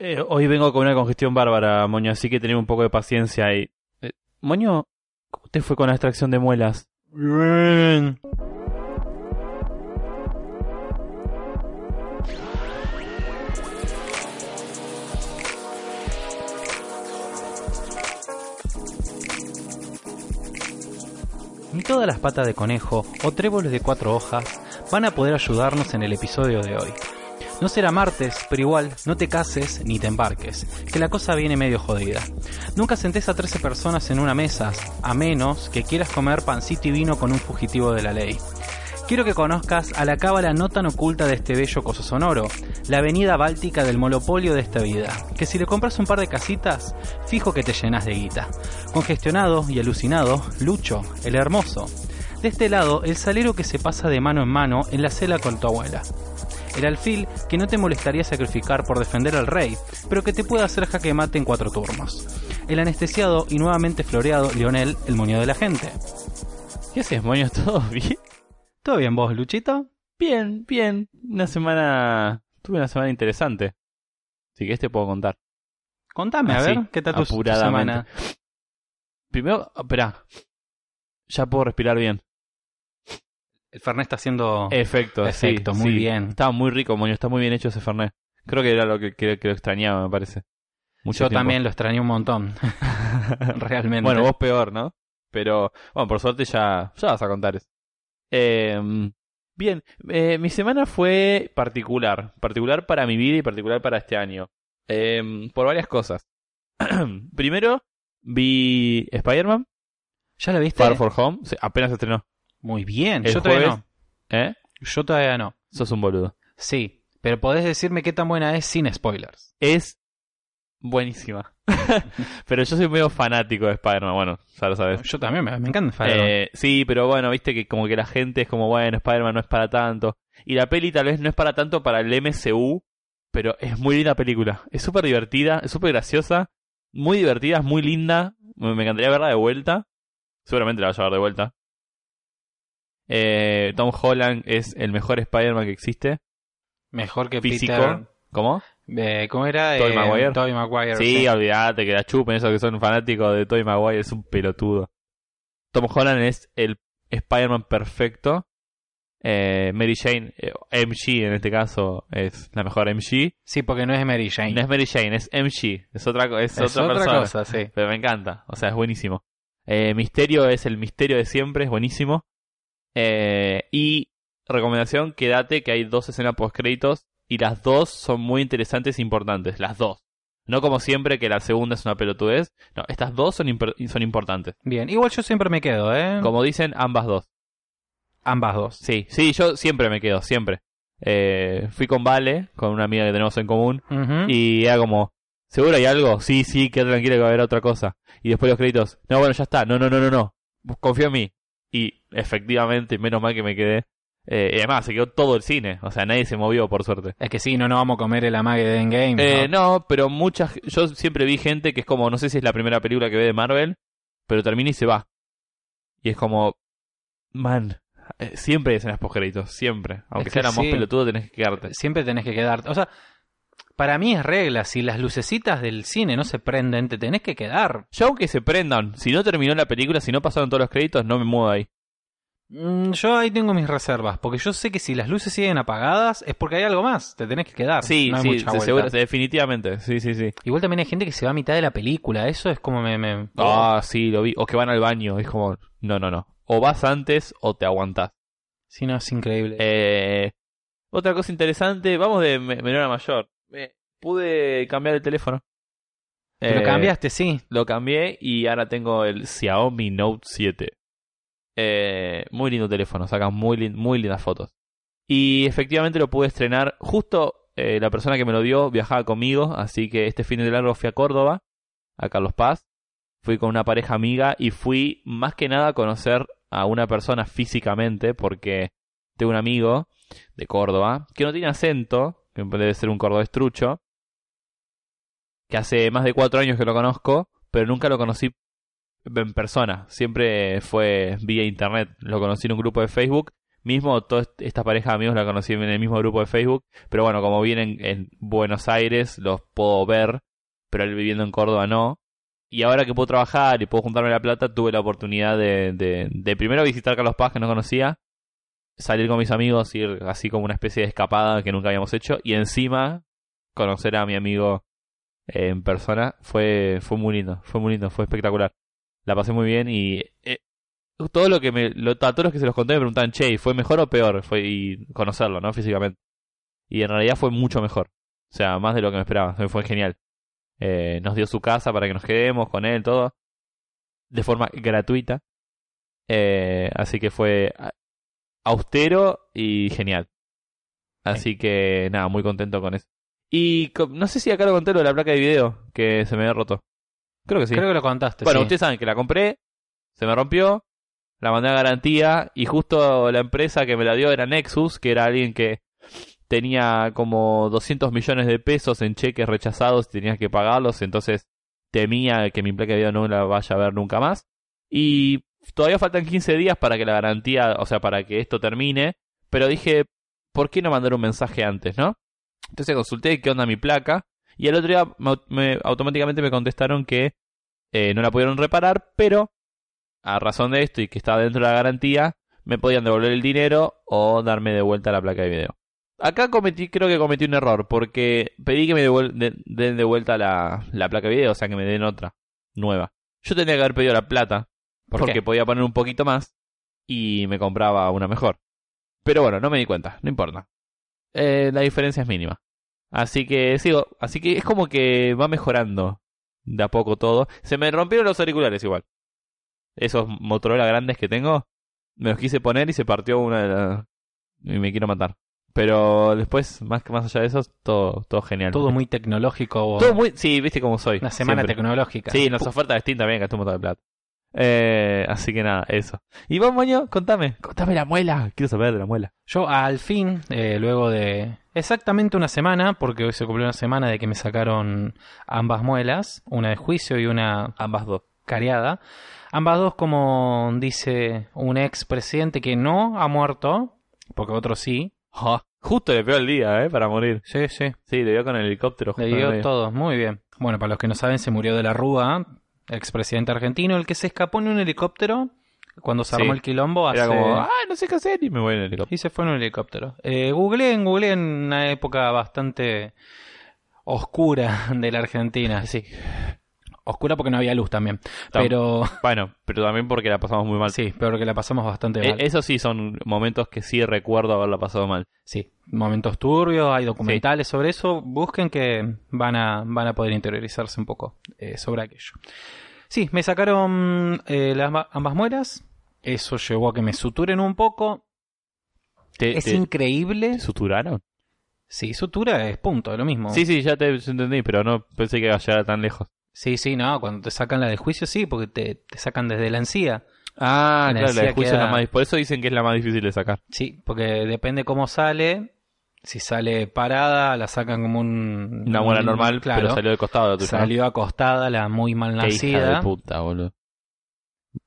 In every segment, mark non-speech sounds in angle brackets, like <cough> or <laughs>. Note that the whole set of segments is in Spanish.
Eh, hoy vengo con una congestión bárbara, Moño, así que tenemos un poco de paciencia ahí. Eh, Moño, ¿cómo te fue con la extracción de muelas? Bien. Ni todas las patas de conejo o tréboles de cuatro hojas van a poder ayudarnos en el episodio de hoy. No será martes, pero igual, no te cases ni te embarques, que la cosa viene medio jodida. Nunca sentés a 13 personas en una mesa, a menos que quieras comer pancito y vino con un fugitivo de la ley. Quiero que conozcas a la cábala no tan oculta de este bello coso sonoro, la avenida báltica del monopolio de esta vida, que si le compras un par de casitas, fijo que te llenas de guita. Congestionado y alucinado, Lucho, el hermoso. De este lado, el salero que se pasa de mano en mano en la cela con tu abuela. El alfil que no te molestaría sacrificar por defender al rey, pero que te puede hacer jaque mate en cuatro turnos. El anestesiado y nuevamente floreado Lionel, el moño de la gente. ¿Qué haces, Moño? <laughs> ¿Todo bien? ¿Todo bien vos, Luchito? Bien, bien. Una semana... Tuve una semana interesante. Así que este puedo contar. Contame, a ver, ¿qué tal tu, tu semana? Primero, espera. Ya puedo respirar bien. El Fernet está haciendo... Efecto, sí, Efecto, muy sí. bien. Estaba muy rico, Moño. Está muy bien hecho ese Fernet. Creo que era lo que, que, que lo extrañaba, me parece. Mucho Yo tiempo. también lo extrañé un montón, <laughs> <laughs> realmente. Bueno, vos peor, ¿no? Pero, bueno, por suerte ya, ya vas a contar eso. Eh, bien, eh, mi semana fue particular. Particular para mi vida y particular para este año. Eh, por varias cosas. <clears throat> Primero, vi Spider-Man, ¿Ya lo viste? Far For Home. Sí, apenas se estrenó. Muy bien, El yo todavía no. ¿Eh? Yo todavía no. Sos un boludo. Sí, pero podés decirme qué tan buena es sin spoilers. Es buenísima. <laughs> pero yo soy medio fanático de Spider-Man. Bueno, ya lo sabes. Yo también, me, me encanta Spider-Man. Eh, sí, pero bueno, viste que como que la gente es como, bueno, Spider-Man no es para tanto. Y la peli tal vez no es para tanto para el MCU, pero es muy linda película. Es súper divertida, es súper graciosa, muy divertida, es muy linda. Me me encantaría verla de vuelta. Seguramente la voy a ver de vuelta. Eh, Tom Holland es el mejor Spider-Man que existe. Mejor que Físico. Peter... ¿Cómo? eh, ¿Cómo era? Tobey Eh, Maguire. Tobey Maguire. Sí, olvídate que la chupen esos que son fanáticos de Tobey Maguire, es un pelotudo. Tom Holland es el Spider-Man perfecto. Eh, Mary Jane, MG en este caso, es la mejor MG. Sí, porque no es Mary Jane. No es Mary Jane, es MG. Es otra, es es otra, otra persona. cosa, sí. Pero me encanta, o sea, es buenísimo. Eh, Misterio es el misterio de siempre, es buenísimo. Eh, y recomendación, quédate que hay dos escenas post créditos y las dos son muy interesantes e importantes, las dos. No como siempre que la segunda es una pelotudez. No, estas dos son, son importantes. Bien, igual yo siempre me quedo, ¿eh? Como dicen ambas dos. Ambas dos. Sí, sí, yo siempre me quedo, siempre. Eh, fui con Vale, con una amiga que tenemos en común, y era como, ¿seguro hay algo? Sí, sí, quédate tranquilo que va a haber otra cosa. Y después los créditos, no, bueno, ya está, no, no, no, no, no, confía en mí. Y efectivamente, menos mal que me quedé. Eh, y además, se quedó todo el cine, o sea, nadie se movió, por suerte. Es que sí, no nos vamos a comer el amague de Endgame. Eh, ¿no? no, pero muchas, yo siempre vi gente que es como, no sé si es la primera película que ve de Marvel, pero termina y se va. Y es como, man, eh, siempre hay escenas post-créditos, siempre. Aunque Es sea la más sí. pelotudo, tenés que quedarte. Siempre tenés que quedarte. O sea, para mí es regla. Si las lucecitas del cine no se prenden, te tenés que quedar. Yo aunque se prendan, si no terminó la película, si no pasaron todos los créditos, no me muevo ahí. Mm, yo ahí tengo mis reservas. Porque yo sé que si las luces siguen apagadas es porque hay algo más. Te tenés que quedar. Sí, no hay sí, mucha se- definitivamente, sí, sí, sí. Igual también hay gente que se va a mitad de la película. Eso es como me. me- Ah, sí, lo vi. O que van al baño, es como, no, no, no. O vas antes o te aguantás. Sí, no, es increíble. Eh, otra cosa interesante, vamos de me- menor a mayor. Eh, pude cambiar el teléfono. Te lo Eh, cambiaste, sí. Lo cambié y ahora tengo el Xiaomi Note 7. Eh, muy lindo teléfono, saca muy, lin- muy lindas fotos. Y efectivamente lo pude estrenar. Justo eh, la persona que me lo dio viajaba conmigo, así que este fin de largo fui a Córdoba, a Carlos Paz. Fui con una pareja amiga y fui más que nada a conocer a una persona físicamente, porque tengo un amigo de Córdoba que no tiene acento, que debe ser un cordobés trucho, que hace más de cuatro años que lo conozco, pero nunca lo conocí en persona. Siempre fue vía internet. Lo conocí en un grupo de Facebook, Mismo toda est- esta pareja de amigos la conocí en el mismo grupo de Facebook, pero bueno, como vienen en Buenos Aires, los puedo ver, pero él viviendo en Córdoba no. Y ahora que puedo trabajar y puedo juntarme la plata, tuve la oportunidad de, de, de primero visitar Carlos Paz, que no conocía, salir con mis amigos, ir así como una especie de escapada que nunca habíamos hecho, y encima conocer a mi amigo eh, en persona. Fue, fue muy lindo, fue muy lindo, fue espectacular. La pasé muy bien y eh, todo lo que me, a todos los que se los conté me preguntaban, che, ¿fue mejor o peor? Fue y conocerlo, ¿no? Físicamente. Y en realidad fue mucho mejor. O sea, más de lo que me esperaba. Fue genial. Eh, nos dio su casa para que nos quedemos con él, todo. De forma gratuita. Eh, así que fue austero y genial. Así que nada, muy contento con eso. Y no sé si acá lo conté lo de la placa de video que se me había roto. Creo que sí. Creo que lo contaste. Bueno, sí. ustedes saben que la compré, se me rompió, la mandé a garantía y justo la empresa que me la dio era Nexus, que era alguien que tenía como 200 millones de pesos en cheques rechazados y tenías que pagarlos, entonces temía que mi placa de video no la vaya a ver nunca más. Y todavía faltan 15 días para que la garantía, o sea, para que esto termine, pero dije, ¿por qué no mandar un mensaje antes, no? Entonces consulté qué onda mi placa y el otro día me, me- automáticamente me contestaron que eh, no la pudieron reparar, pero a razón de esto y que estaba dentro de la garantía, me podían devolver el dinero o darme de vuelta la placa de video. Acá cometí, creo que cometí un error, porque pedí que me den de vuelta la, la placa de video, o sea que me den otra, nueva. Yo tendría que haber pedido la plata, ¿Por porque qué? podía poner un poquito más y me compraba una mejor. Pero bueno, no me di cuenta, no importa. Eh, la diferencia es mínima. Así que sigo, así que es como que va mejorando de a poco todo. Se me rompieron los auriculares igual. Esos Motorola grandes que tengo, me los quise poner y se partió una de las... y me quiero matar. Pero después, más que más allá de eso, todo, todo genial. Todo muy tecnológico. Todo muy, sí, viste cómo soy. Una semana siempre. tecnológica. Sí, en las ofertas de Steam también gasté un montón de plata. Eh, así que nada, eso. Y vos, Moño, contame, contame la muela. Quiero saber de la muela. Yo al fin, eh, luego de exactamente una semana, porque hoy se cumplió una semana de que me sacaron ambas muelas, una de juicio y una Ambas dos. cariada. Ambas dos, como dice un ex presidente que no ha muerto, porque otro sí. Justo le pegó el día, ¿eh? Para morir. Sí, sí. Sí, le dio con el helicóptero. Le justo el dio todo, muy bien. Bueno, para los que no saben, se murió de la Rúa, expresidente argentino, el que se escapó en un helicóptero cuando se Sí. armó el quilombo hace... Era como, ah, no sé qué hacer y me voy en el helicóptero. Y se fue en un helicóptero. Eh, googleé en una época bastante oscura de la Argentina. Sí. Oscura porque no había luz también. Tam- Pero Bueno, pero también porque la pasamos muy mal. sí, peor que la pasamos bastante Eh, mal. eso sí son momentos que sí recuerdo haberla pasado mal. Sí, momentos turbios, hay documentales sobre eso. Busquen que van a, van a poder interiorizarse un poco eh, sobre aquello. Sí, me sacaron eh, las ambas muelas. Eso llevó a que me suturen un poco. ¿Te, Es te- increíble. te suturaron? Sí, sutura es punto, lo mismo. Sí, sí, ya te entendí, pero no pensé que iba a llegar tan lejos. Sí, sí, no, cuando te sacan la de juicio sí, porque te, te sacan desde la encía. Ah, La claro, la de encía juicio es la más... Por eso dicen que es la más difícil de sacar. Sí, porque depende cómo sale. Si sale parada, la sacan como un... Una un- normal, claro. pero salió de costado. Salió acostada la muy mal Qué hija de nacida. puta, boludo.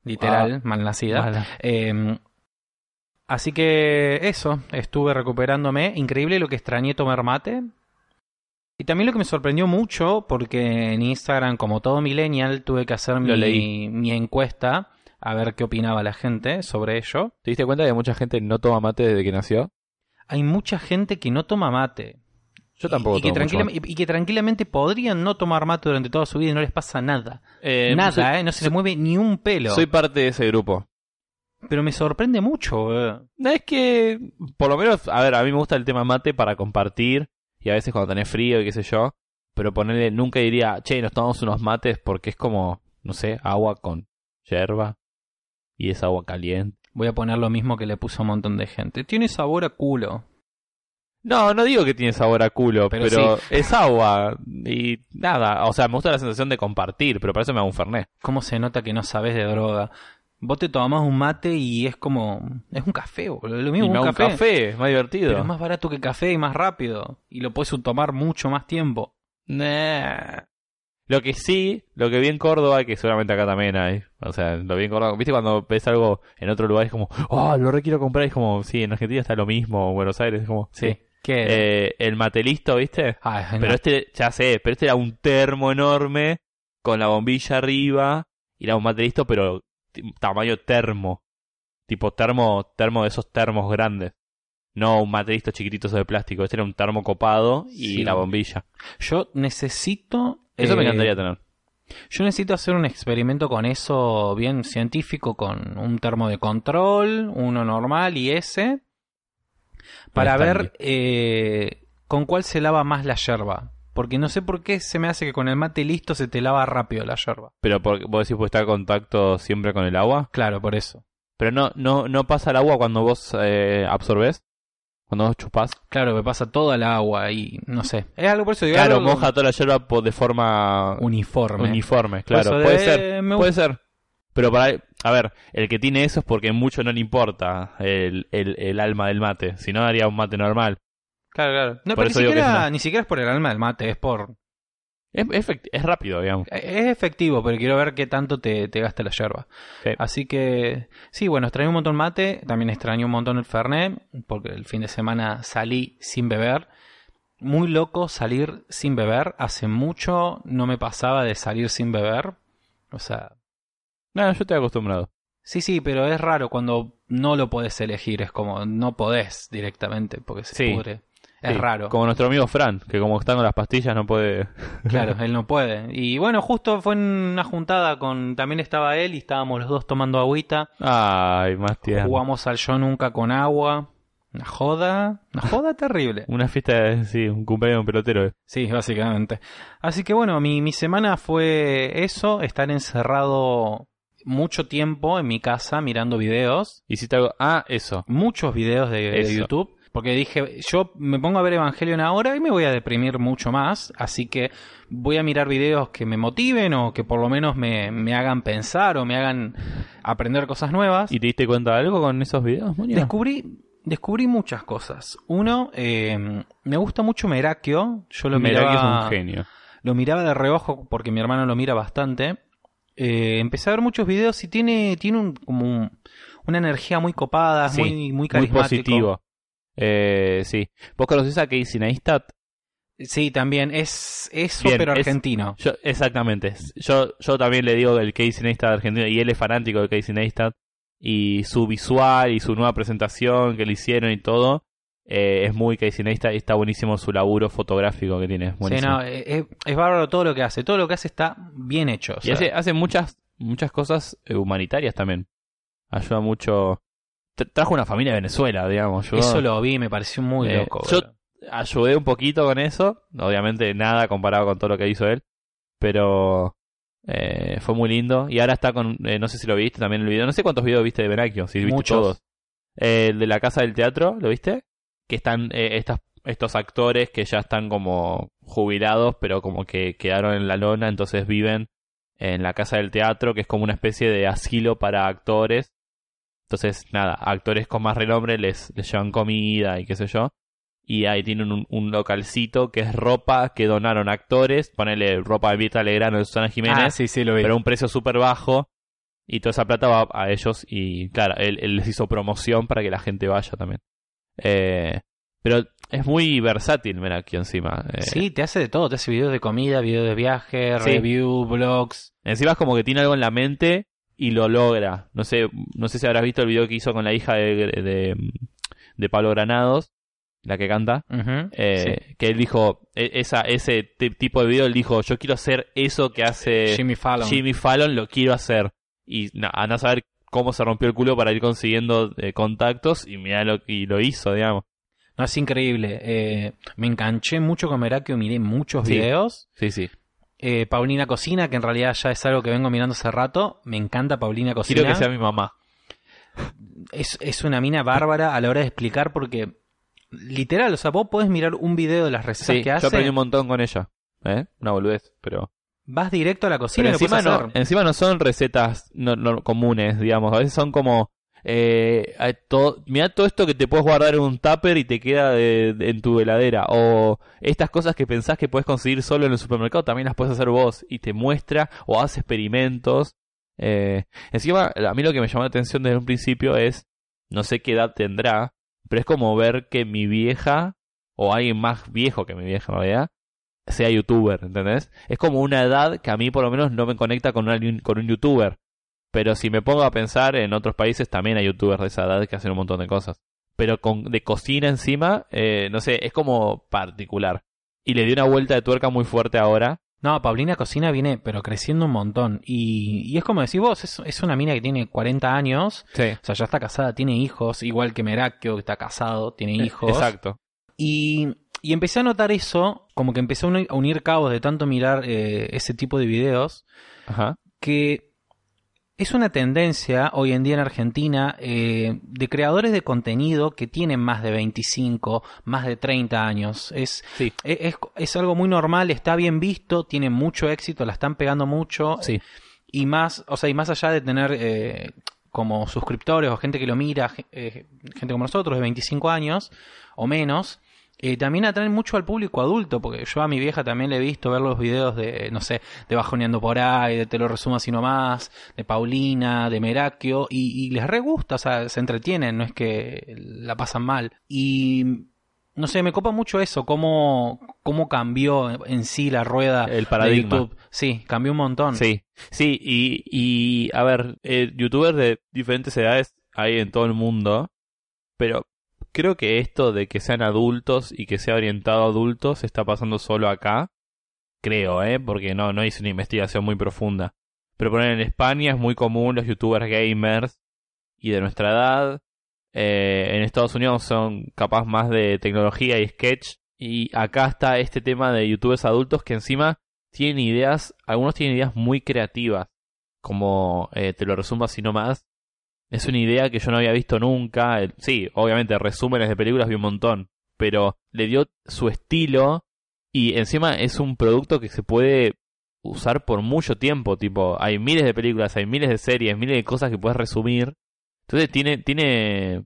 Literal, Ah. mal nacida. Eh, así que eso, estuve recuperándome. Increíble lo que extrañé tomar mate. Y también lo que me sorprendió mucho, porque en Instagram, como todo millennial, tuve que hacer mi, leí. mi encuesta a ver qué opinaba la gente sobre ello. ¿Te diste cuenta que mucha gente no toma mate desde que nació? Hay mucha gente que no toma mate. Yo tampoco y, y que tranquila- y- y que tranquilamente podrían no tomar mate durante toda su vida y no les pasa nada. Eh, nada, soy, ¿eh? No se les mueve ni un pelo. soy parte de ese grupo. Pero me sorprende mucho. eh. No, es que, por lo menos, a ver, a mí me gusta el tema mate para compartir y a veces cuando tenés frío y qué sé yo, pero ponerle, nunca diría, che, nos tomamos unos mates porque es como, no sé, agua con yerba y es agua caliente. Voy a poner lo mismo que le puso a un montón de gente. Tiene sabor a culo. No, no digo que tiene sabor a culo, Pero pero, es agua y nada, o sea, me gusta la sensación de compartir, pero para eso me hago un fernet. ¿Cómo se nota que no sabes de droga? Vos te tomás un mate y es como... Es un café, boludo. Lo Y mismo me un hago un café. café, es más divertido. Pero es más barato que café y más rápido. Y lo puedes tomar mucho más tiempo. Nah. Lo que sí, lo que vi en Córdoba, que seguramente acá también hay, o sea, lo vi en Córdoba, viste cuando ves algo en otro lugar es como, oh, lo re quiero comprar, y es como, sí, en Argentina está lo mismo, en Buenos Aires es como, sí. ¿Qué? Eh, el matelisto, ¿viste? Ay, no. Pero este, ya sé, pero este era un termo enorme con la bombilla arriba y era un materisto, pero t- tamaño termo. Tipo termo, termo de esos termos grandes. No un materisto chiquitito de plástico. Este era un termo copado y Sí. la bombilla. Yo necesito... Eso me eh, encantaría tener. Yo necesito hacer un experimento con eso bien científico, con un termo de control, uno normal y ese, para ver eh, con cuál se lava más la yerba. Porque no sé por qué se me hace que con el mate listo se te lava rápido la yerba. Pero por, vos decís, puede estar en contacto siempre con el agua. Claro, por eso. Pero no, no, no pasa el agua cuando vos eh, absorbés. Cuando vos chupás. Claro, me pasa toda el agua y no sé. Es algo por eso digo, Claro, algo moja toda la yerba po- de forma uniforme. uniforme. Claro, puede de- ser. me Puede ser. Pero para, a ver, el que tiene eso es porque mucho no le importa el, el, el alma del mate. Si no, haría un mate normal. Claro, claro. No, Por pero ni siquiera, una- ni siquiera es por el alma del mate, es por... Es, es rápido, digamos. Es efectivo, pero quiero ver qué tanto te, te gasta la yerba. Sí. Así que, sí, bueno, extrañé un montón mate, también extrañé un montón el Fernet, porque el fin de semana salí sin beber. Muy loco salir sin beber, hace mucho no me pasaba de salir sin beber. O sea, No, yo estoy acostumbrado. sí, sí, pero es raro cuando no lo podés elegir, es como no podés directamente, porque se Sí. pudre. Es Sí, raro. Como nuestro amigo Fran, que como están con las pastillas no puede... <laughs> Claro, él no puede. Y bueno, justo fue en una juntada con. También estaba él y estábamos los dos tomando agüita. Ay, más tierno. Jugamos al yo nunca con agua. Una joda. Una joda <laughs> terrible. Una fiesta, de- sí, un cumpleaños de un pelotero. eh. Sí, básicamente. Así que bueno, mi, mi semana fue eso: estar encerrado mucho tiempo en mi casa mirando videos. Hiciste algo... Ah, eso. Muchos videos de. YouTube. Porque dije, yo me pongo a ver Evangelion ahora y me voy a deprimir mucho más. Así que voy a mirar videos que me motiven o que por lo menos me, me hagan pensar o me hagan aprender cosas nuevas. ¿Y te diste cuenta de algo con esos videos, Muñoz? Descubrí, descubrí muchas cosas. Uno, eh, me gusta mucho Merakio. Yo lo que es un genio. lo miraba de reojo porque mi hermano lo mira bastante. Eh, empecé a ver muchos videos y tiene, tiene un, como un- una energía muy copada, Sí, muy, muy Muy carismático. positivo. Eh, sí. ¿Vos conocés a Casey Neistat? Sí, también es eso, Bien, pero es- argentino. Yo, exactamente. Yo, yo también le digo el Casey Neistat argentino y él es fanático de Casey Neistat. Y su visual y su nueva presentación que le hicieron y todo eh, es muy Casey Neistat y está buenísimo su laburo fotográfico que tiene. es Sí, no, eh, es, es bárbaro todo lo que hace. Todo lo que hace está bien hecho. o y hace, hace muchas, muchas cosas humanitarias también. Ayuda mucho. Tra- Trajo una familia de Venezuela, digamos. ayudó. eso lo vi, me pareció muy Eh, loco. yo- bro. ayudé un poquito con eso. Obviamente nada comparado con todo lo que hizo él. Pero eh, fue muy lindo. Y ahora está con, eh, no sé si lo viste también el video. No sé cuántos videos viste de Benakio, si viste Muchos. todos. El de la casa del teatro, ¿lo viste? Que están eh, estas, estos actores que ya están como jubilados, pero como que quedaron en la lona, entonces viven en la casa del teatro, que es como una especie de asilo para actores. Entonces, nada, actores con más renombre les, les llevan comida y qué sé yo. Y ahí tienen un, un localcito que es ropa que donaron actores. Ponele ropa de Mirta Legrano de Susana Jiménez. Ah, sí, sí, lo vi. pero a un precio súper bajo. Y toda esa plata va a ellos. Y claro, él, él les hizo promoción para que la gente vaya también. Eh, pero es muy versátil, mira aquí encima. Eh, Sí, te hace de todo. Te hace videos de comida, videos de viaje, Sí. review, blogs. Encima es como que tiene algo en la mente y lo logra. No sé, no sé si habrás visto el video que hizo con la hija de, de, de Pablo Granados, la que canta. Eh, sí. Que él dijo, e- esa, ese tipo de video, él dijo, yo quiero hacer eso que hace Jimmy Fallon. Jimmy Fallon, lo quiero hacer. Y anda a saber cómo se rompió el culo para ir consiguiendo eh, contactos y mira lo y lo hizo, digamos. No, es increíble. Eh, me enganché mucho con Merakio, miré muchos Sí. videos. Sí, sí. Eh, Paulina Cocina, que en realidad ya es algo que vengo mirando hace rato. Me encanta Paulina Cocina. Quiero que sea mi mamá. es, es una mina bárbara a la hora de explicar porque literal, o sea, vos podés mirar un video de las recetas Sí, que yo hace, aprendí un montón con ella. ¿Eh? Una boludez, pero... vas directo a la cocina Pero y encima no, encima no son recetas no, no comunes, digamos. A veces son como eh, todo, mira todo esto que te puedes guardar en un tupper y te queda en tu heladera. O estas cosas que pensás que puedes conseguir solo en el supermercado, también las puedes hacer vos. Y te muestra o hace experimentos. Eh, encima, a mí lo que me llamó la atención desde un principio es, no sé qué edad tendrá, pero es como ver que mi vieja, o alguien más viejo que mi vieja en realidad, sea youtuber, ¿entendés? Es como una edad que a mí por lo menos no me conecta con, alguien- con un youtuber. Pero si me pongo a pensar, en otros países también hay youtubers de esa edad que hacen un montón de cosas. Pero con de cocina encima, eh, no sé, es como particular. Y le dio una vuelta de tuerca muy fuerte ahora. No, Paulina Cocina viene, pero creciendo un montón. Y, y es como decís vos, es, es una mina que tiene 40 años. Sí. O sea, ya está casada, tiene hijos. Igual que Merakio, que está casado, tiene hijos. Exacto. Y, y empecé a notar eso, como que empecé a unir cabos de tanto mirar eh, ese tipo de videos, Ajá. que es una tendencia hoy en día en Argentina eh, de creadores de contenido que tienen más de 25, más de 30 años. Es, Sí. es, es- algo muy normal, está bien visto, tienen mucho éxito, la están pegando mucho. Sí. Y más, o sea, y más allá de tener eh, como suscriptores o gente que lo mira, eh, gente como nosotros de 25 años o menos, eh, también atraen mucho al público adulto, porque yo a mi vieja también le he visto ver los videos de, no sé, de Bajoneando por ahí, de Te lo resumo así nomás, de Paulina, de Merakio, y, y les re gusta, o sea, se entretienen, no es que la pasan mal. Y no sé, me copa mucho eso, cómo, cómo cambió en sí la rueda El de paradigma. YouTube. Sí, cambió un montón. Sí, sí, y, y a ver, eh, youtubers de diferentes edades hay en todo el mundo, pero creo que esto de que sean adultos y que sea orientado a adultos está pasando solo acá. Creo, ¿eh? Porque no, no hice una investigación muy profunda. Pero poner en España es muy común los youtubers gamers y de nuestra edad. Eh, en Estados Unidos son capaz más de tecnología y sketch. Y acá está este tema de youtubers adultos que encima tienen ideas, algunos tienen ideas muy creativas, como eh, te lo resumo así nomás. Es una idea que yo no había visto nunca. Sí, obviamente resúmenes de películas vi un montón, pero le dio su estilo y encima es un producto que se puede usar por mucho tiempo. Tipo, hay miles de películas, hay miles de series, miles de cosas que puedes resumir. Entonces tiene, tiene,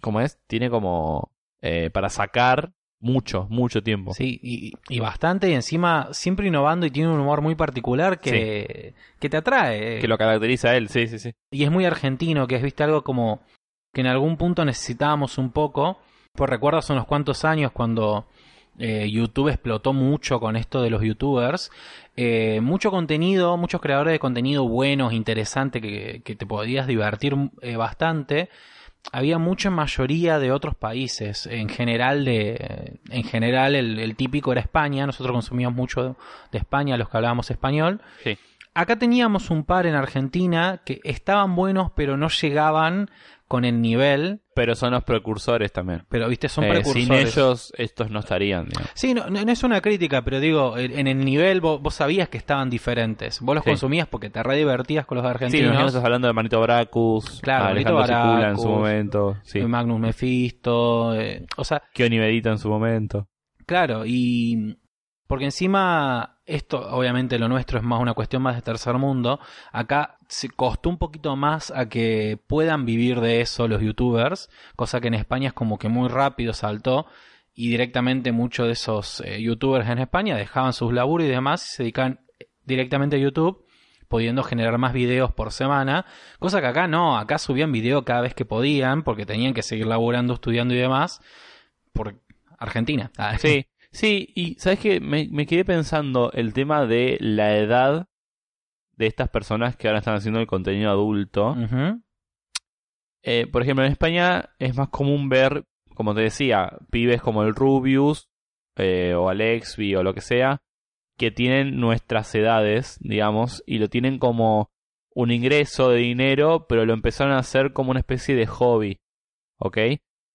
¿cómo es? Tiene como eh, para sacar mucho, mucho tiempo. Sí, y, y bastante, y encima siempre innovando y tiene un humor muy particular que, que te atrae. Que lo caracteriza a él, sí, sí, sí. Y es muy argentino, que es, viste, algo como que en algún punto necesitábamos un poco. Pues recuerdo hace unos cuantos años cuando eh, YouTube explotó mucho con esto de los youtubers. eh, mucho contenido, muchos creadores de contenido buenos, interesantes, que, que te podías divertir eh, bastante. Había mucha mayoría de otros países. En general, de, en general el, el típico era España. Nosotros consumíamos mucho de, España, los que hablábamos español. Sí. Acá teníamos un par en Argentina que estaban buenos, pero no llegaban con el nivel. Pero son los precursores también. Pero, viste, son Eh, precursores. sin ellos, estos no estarían. digamos. Sí, no, no- es una crítica, pero digo, en el nivel vos, vos sabías que estaban diferentes. Vos los Sí. consumías porque te re divertías con los Sí, argentinos. imagino que estás hablando de Manito Bracus, Claro, Alejandro Manito Sicula en su momento, sí. Magnus Mephisto. eh, o sea, Kioni en su momento. Claro, y porque encima esto, obviamente lo nuestro es más una cuestión más de tercer mundo, acá se costó un poquito más a que puedan vivir de eso los youtubers, cosa que en España es como que muy rápido saltó y directamente muchos de esos eh, youtubers en España dejaban sus laburos y demás y se dedican directamente a YouTube pudiendo generar más videos por semana, cosa que acá no, acá subían video cada vez que podían porque tenían que seguir laburando, estudiando y demás por Argentina. <laughs> Sí, sí, y ¿sabes qué? Me, me quedé pensando el tema de la edad de estas personas que ahora están haciendo el contenido adulto. Eh, por ejemplo, en España es más común ver, como te decía, pibes como el Rubius eh, o Alexby o lo que sea, que tienen nuestras edades, digamos, y lo tienen como un ingreso de dinero, pero lo empezaron a hacer como una especie de hobby, ¿ok?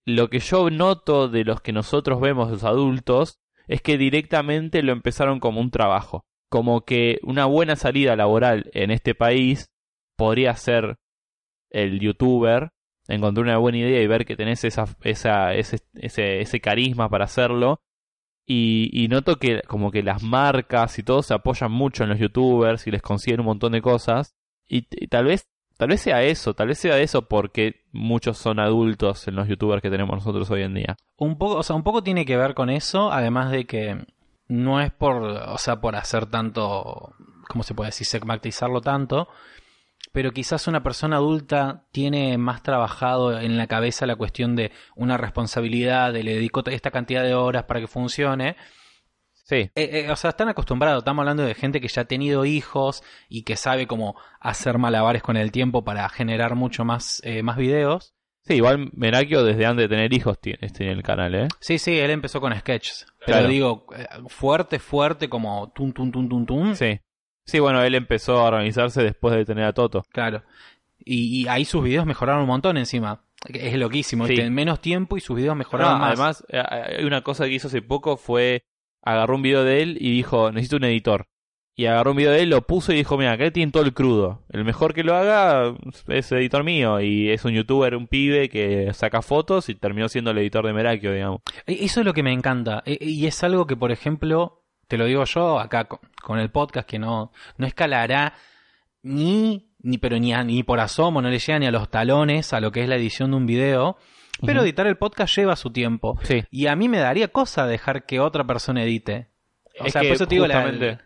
Lo que yo noto de los que nosotros vemos, los adultos, es que directamente lo empezaron como un trabajo. Como que una buena salida laboral en este país podría ser el youtuber, encontrar una buena idea y ver que tenés esa, esa, ese, ese, ese carisma para hacerlo. Y, y noto que como que las marcas y todo se apoyan mucho en los youtubers y les consiguen un montón de cosas. Y, y tal vez Tal vez sea eso, tal vez sea eso porque muchos son adultos en los youtubers que tenemos nosotros hoy en día. Un poco, o sea, un poco tiene que ver con eso, además de que no es por, o sea, por hacer tanto, ¿cómo se puede decir? Segmatizarlo tanto, pero quizás una persona adulta tiene más trabajado en la cabeza la cuestión de una responsabilidad, de le dedico esta cantidad de horas para que funcione. Sí. Eh, eh, o sea, están acostumbrados, estamos hablando de gente que ya ha tenido hijos y que sabe cómo hacer malabares con el tiempo para generar mucho más, eh, más videos. Sí, igual Merakio desde antes de tener hijos tiene, tiene el canal, ¿eh? Sí, sí, él empezó con sketches. Pero Claro. digo, eh, fuerte, fuerte, como tum, tum, tum, tum, tum. Sí. Sí, bueno, él empezó a organizarse después de tener a Toto. Claro. Y, y ahí sus videos mejoraron un montón encima. Es loquísimo. Sí. En menos tiempo y sus videos No, mejoraron más. además, eh, hay una cosa que hizo hace poco fue agarró un video de él y dijo, necesito un editor. Y agarró un video de él, lo puso y dijo, mira, acá tiene todo el crudo. El mejor que lo haga es editor mío. Y es un youtuber, un pibe que saca fotos y terminó siendo el editor de Merakio, digamos. E- Eso es lo que me encanta. E- Y es algo que, por ejemplo, te lo digo yo acá co- con el podcast, que no, no escalará ni, ni pero ni, a- ni por asomo, no le llega ni a los talones a lo que es la edición de un video. Pero editar el podcast lleva su tiempo. Sí. Y a mí me daría cosa dejar que otra persona edite. O Es sea, que por eso te digo la-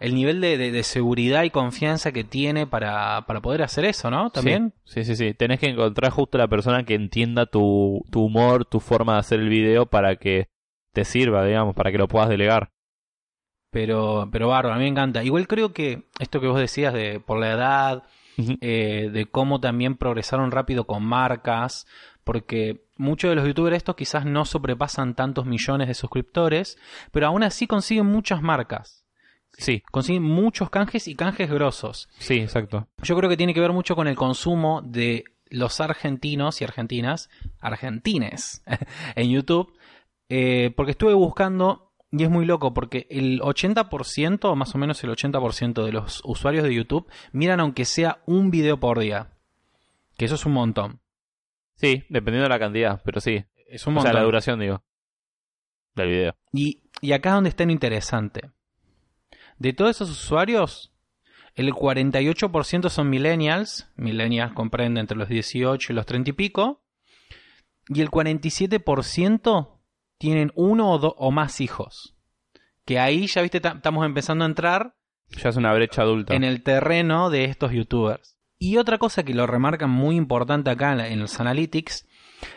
el, el nivel de, de- de seguridad y confianza que tiene para, para poder hacer eso, ¿no? También. Sí, sí, sí. Tenés que encontrar justo la persona que entienda tu, tu humor, tu forma de hacer el video para que te sirva, digamos, para que lo puedas delegar. Pero, pero bárbaro, a mí me encanta. Igual creo que esto que vos decías de por la edad, eh, de cómo también progresaron rápido con marcas, porque muchos de los youtubers estos quizás no sobrepasan tantos millones de suscriptores, pero aún así consiguen muchas marcas. Sí, Consiguen muchos canjes y canjes grosos. sí, exacto. Yo creo que tiene que ver mucho con el consumo de los argentinos y argentinas, argentines, <laughs> en YouTube, eh, porque estuve buscando y es muy loco porque el 80%, más o menos el 80% de los usuarios de YouTube miran aunque sea un video por día. Que eso es un montón. Sí, dependiendo de la cantidad, pero sí. Es un O sea, montón. la duración, digo, del video. Y, y acá es donde está lo interesante. De todos esos usuarios, el 48% son millennials. Millennials comprende entre los 18 y los 30 y pico. Y el 47% tienen uno o, do- o más hijos. Que ahí ya viste, ta- estamos empezando a entrar Ya es una brecha adulta. en el terreno de estos youtubers. Y otra cosa que lo remarcan muy importante acá en, los analytics,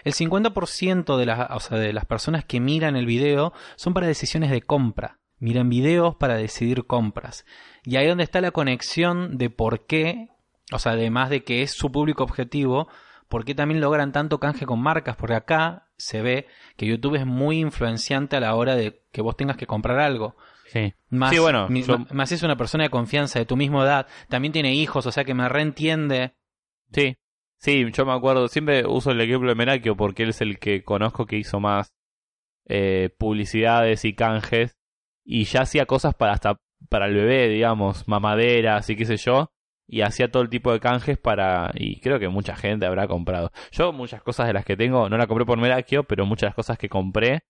el 50% de las, o sea, de las personas que miran el video son para decisiones de compra. Miran videos para decidir compras. Y ahí donde está la conexión de por qué, o sea, además de que es su público objetivo, por qué también logran tanto canje con marcas, porque acá se ve que YouTube es muy influenciante a la hora de que vos tengas que comprar algo. Sí. Más, Sí, bueno, mi- yo- más es una persona de confianza de tu misma edad. También tiene hijos, o sea que me reentiende. Sí, sí, yo me acuerdo, siempre uso el ejemplo de Merakio porque él es el que conozco que hizo más eh, publicidades y canjes y ya hacía cosas para hasta para el bebé, digamos, mamaderas y qué sé yo, y hacía todo el tipo de canjes para y creo que mucha gente habrá comprado. Yo muchas cosas de las que tengo no la compré por Merakio, pero muchas de las cosas que compré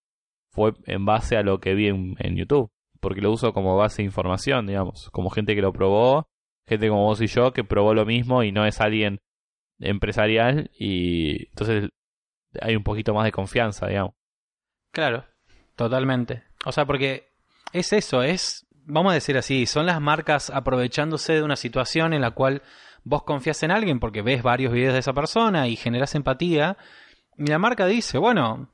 fue en base a lo que vi en, en YouTube, porque lo uso como base de información, digamos, como gente que lo probó, gente como vos y yo que probó lo mismo y no es alguien empresarial y entonces hay un poquito más de confianza, digamos. Claro, totalmente. O sea, porque es eso, es, vamos a decir así, son las marcas aprovechándose de una situación en la cual vos confías en alguien porque ves varios videos de esa persona y generas empatía. Y la marca dice, bueno,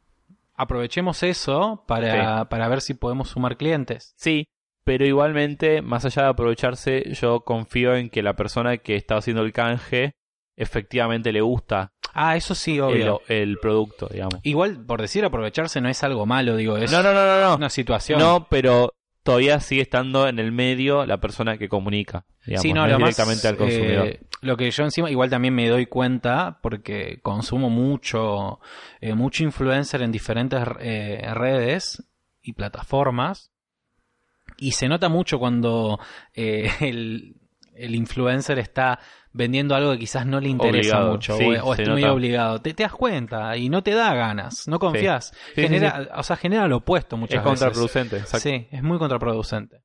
aprovechemos eso para, para ver si podemos sumar clientes. Sí, pero igualmente, más allá de aprovecharse, yo confío en que la persona que está haciendo el canje efectivamente le gusta Ah, eso sí, obvio. el producto, digamos. Igual, por decir aprovecharse no es algo malo, digo, es No, no, no, no, no. una situación. No, pero todavía sigue estando en el medio la persona que comunica, digamos, Sí, no, no lo es más, directamente al consumidor. eh, lo que yo encima, igual también me doy cuenta, porque consumo mucho, eh, mucho influencer en diferentes eh, redes y plataformas, y se nota mucho cuando eh, <laughs> el, el influencer está vendiendo algo que quizás no le interesa Obligado, mucho, sí, o, o se es muy nota. obligado. Te, te das cuenta y no te da ganas, no confías. Sí, sí, genera, O sea, genera lo opuesto muchas es veces. contraproducente, exacto. Sí, es muy contraproducente.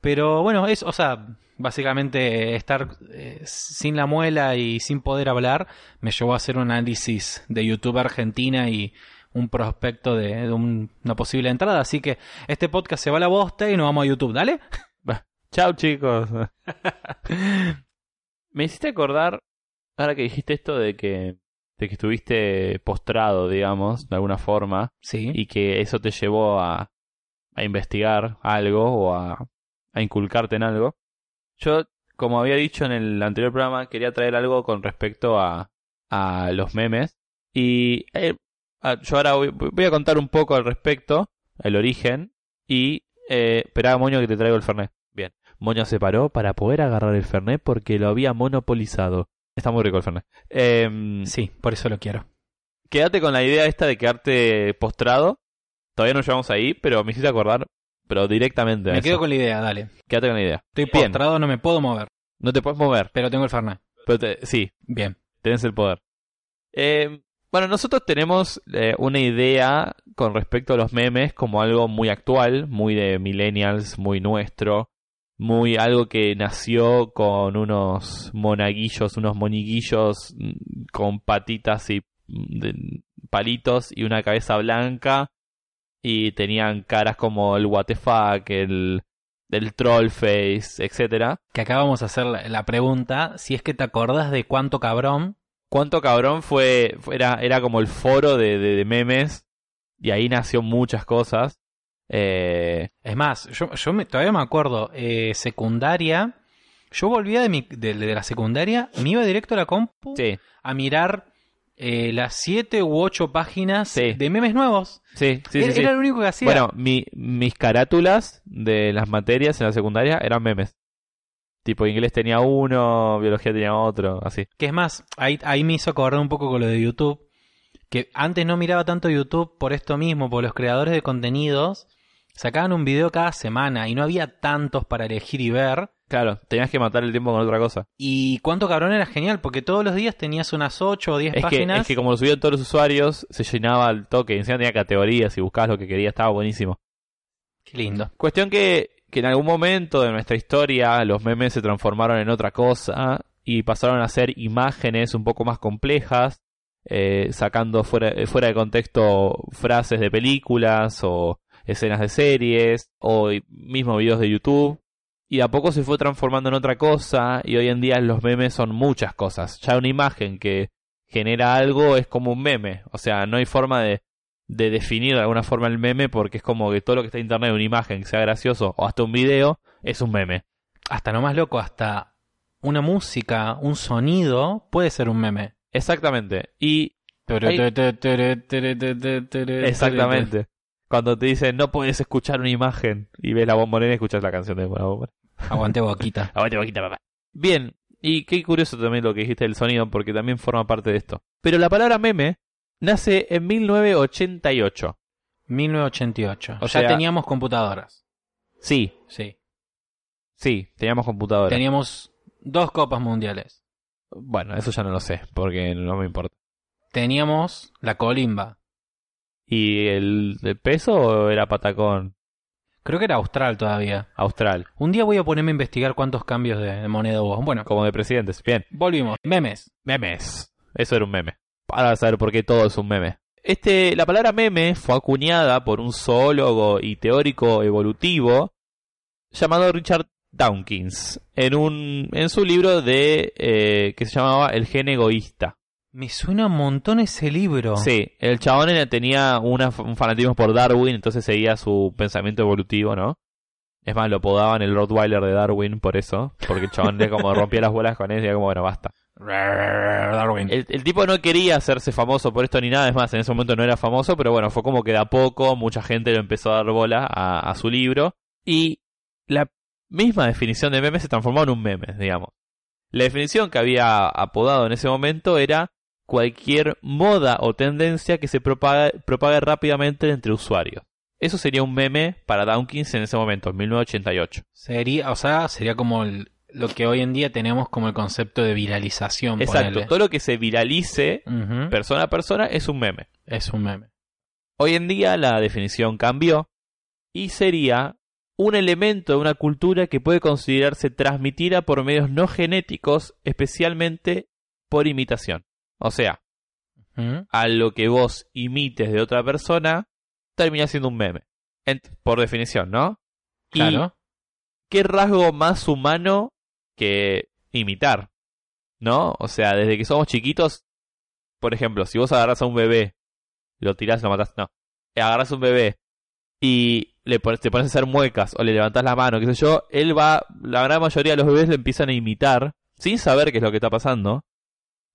Pero bueno, es, o sea, básicamente estar eh, sin la muela y sin poder hablar me llevó a hacer un análisis de YouTube Argentina y un prospecto de, de un- una posible entrada. Así que este podcast se va a la bosta y nos vamos a YouTube, ¿dale? Chao, chicos. <laughs> Me hiciste acordar, ahora que dijiste esto de que, de que estuviste postrado, digamos, de alguna forma, Sí. y que eso te llevó a, a investigar algo o a, a inculcarte en algo. Yo, como había dicho en el anterior programa, quería traer algo con respecto a, a los memes. Y eh, yo ahora voy, voy a contar un poco al respecto, el origen, y eh, esperá, Moño, que te traigo el Fernet. Moño se paró para poder agarrar el Fernet porque lo había monopolizado. Está muy rico el Fernet. Em, Sí, por eso lo quiero. quédate con la idea esta de quedarte postrado. Todavía no llegamos ahí, pero me hiciste acordar, pero directamente. a Me eso. quedo con la idea, dale. Quédate con la idea. Estoy Bien. postrado, no me puedo mover, No te puedes mover, pero tengo el Fernet. pero te- sí, Bien. tenés el poder. Eh, bueno, nosotros tenemos eh, una idea con respecto a los memes como algo muy actual, muy de millennials, muy nuestro, muy algo que nació con unos monaguillos, unos moniguillos mm, con patitas y mm, de- palitos y una cabeza blanca y tenían caras como el what the fuck, el, el troll face, etcétera. Que acá vamos a hacer la, pregunta, si es que te acordás de cuánto cabrón. Cuánto cabrón fue, fue- era, era como el foro de, de- de memes y ahí nació muchas cosas. Eh, Es más, yo, yo me- todavía me acuerdo, eh, secundaria, yo volvía de, mi, de, de la secundaria, me iba directo a la compu sí, a mirar eh, las siete u ocho páginas Sí. de memes nuevos. sí, sí, sí, era, sí. era lo único que hacía. Bueno, mi, mis carátulas de las materias en la secundaria eran memes. Tipo, inglés tenía uno, biología tenía otro, así. Que es más, ahí, ahí me hizo acordar un poco con lo de YouTube. Que antes no miraba tanto YouTube por esto mismo, por los creadores de contenidos sacaban un video cada semana y no había tantos para elegir y ver. Claro, tenías que matar el tiempo con otra cosa. Y cuánto cabrón era genial, porque todos los días tenías unas 8 o 10 Es que, páginas. es que como lo subían todos los usuarios, se llenaba al toque. Encima tenía categorías y buscabas lo que querías, estaba buenísimo. Qué lindo. Cuestión que, que en algún momento de nuestra historia los memes se transformaron en otra cosa y pasaron a ser imágenes un poco más complejas, eh, sacando fuera, eh, fuera de contexto frases de películas o escenas de series o mismo videos de YouTube. Y a poco se fue transformando en otra cosa y hoy en día los memes son muchas cosas. Ya una imagen que genera algo es como un meme. O sea, no hay forma de, de definir de alguna forma el meme porque es como que todo lo que está en internet, una imagen que sea gracioso o hasta un video, es un meme. Hasta lo más loco, hasta una música, un sonido, puede ser un meme. Exactamente. Y exactamente. Cuando te dicen no puedes escuchar una imagen y ves la bombonera y escuchas la canción de la bombonera. Aguante boquita. <laughs> Aguante, boquita, papá. Bien, y qué curioso también lo que dijiste del sonido, porque también forma parte de esto. Pero la palabra meme nace en 1988. 1988. O ya sea- teníamos computadoras. Sí, Sí. sí, teníamos computadora. Teníamos dos copas mundiales. Bueno, eso ya no lo sé, porque no me importa. Teníamos la colimba. ¿Y el, el peso era patacón Creo que era austral todavía. austral? Un día voy a ponerme a investigar cuántos cambios de, de moneda hubo. Bueno, Como de presidentes. Bien. volvimos. Memes. Memes. Eso era un meme. Para saber por qué todo es un meme. Este, la palabra meme fue acuñada por un zoólogo y teórico evolutivo llamado Richard Dawkins en un en su libro de eh, que se llamaba El gen egoísta. Me suena un montón ese libro. Sí, el chabón tenía una- un fanatismo por Darwin, entonces seguía su pensamiento evolutivo, ¿no? Es más, lo podaban el Rottweiler de Darwin por eso, porque el chabón le como rompía las bolas con él y era como, bueno, basta. Darwin. El, el tipo no quería hacerse famoso por esto ni nada, es más, en ese momento no era famoso, pero bueno, fue como que de a poco mucha gente le empezó a dar bola a, a su libro y la misma definición de meme se transformó en un meme, digamos. La definición que había apodado en ese momento era cualquier moda o tendencia que se propague, propague rápidamente entre usuarios. Eso sería un meme para Dawkins en ese momento, en 1988. Sería, o sea, sería como el- lo que hoy en día tenemos como el concepto de viralización. Exacto, ponele. todo lo que se viralice persona a persona es un meme. Es un meme. Hoy en día la definición cambió y sería un elemento de una cultura que puede considerarse transmitida por medios no genéticos, especialmente por imitación. O sea, ¿Mm? a lo que vos imites de otra persona, termina siendo un meme. Por definición, ¿no? Y Claro. qué rasgo más humano que imitar, ¿no? O sea, desde que somos chiquitos, por ejemplo, si vos agarras a un bebé, lo tirás, lo matás, no, agarras a un bebé y le pones, te pones a hacer muecas o le levantás la mano, qué sé yo, él va, la gran mayoría de los bebés le empiezan a imitar sin saber qué es lo que está pasando,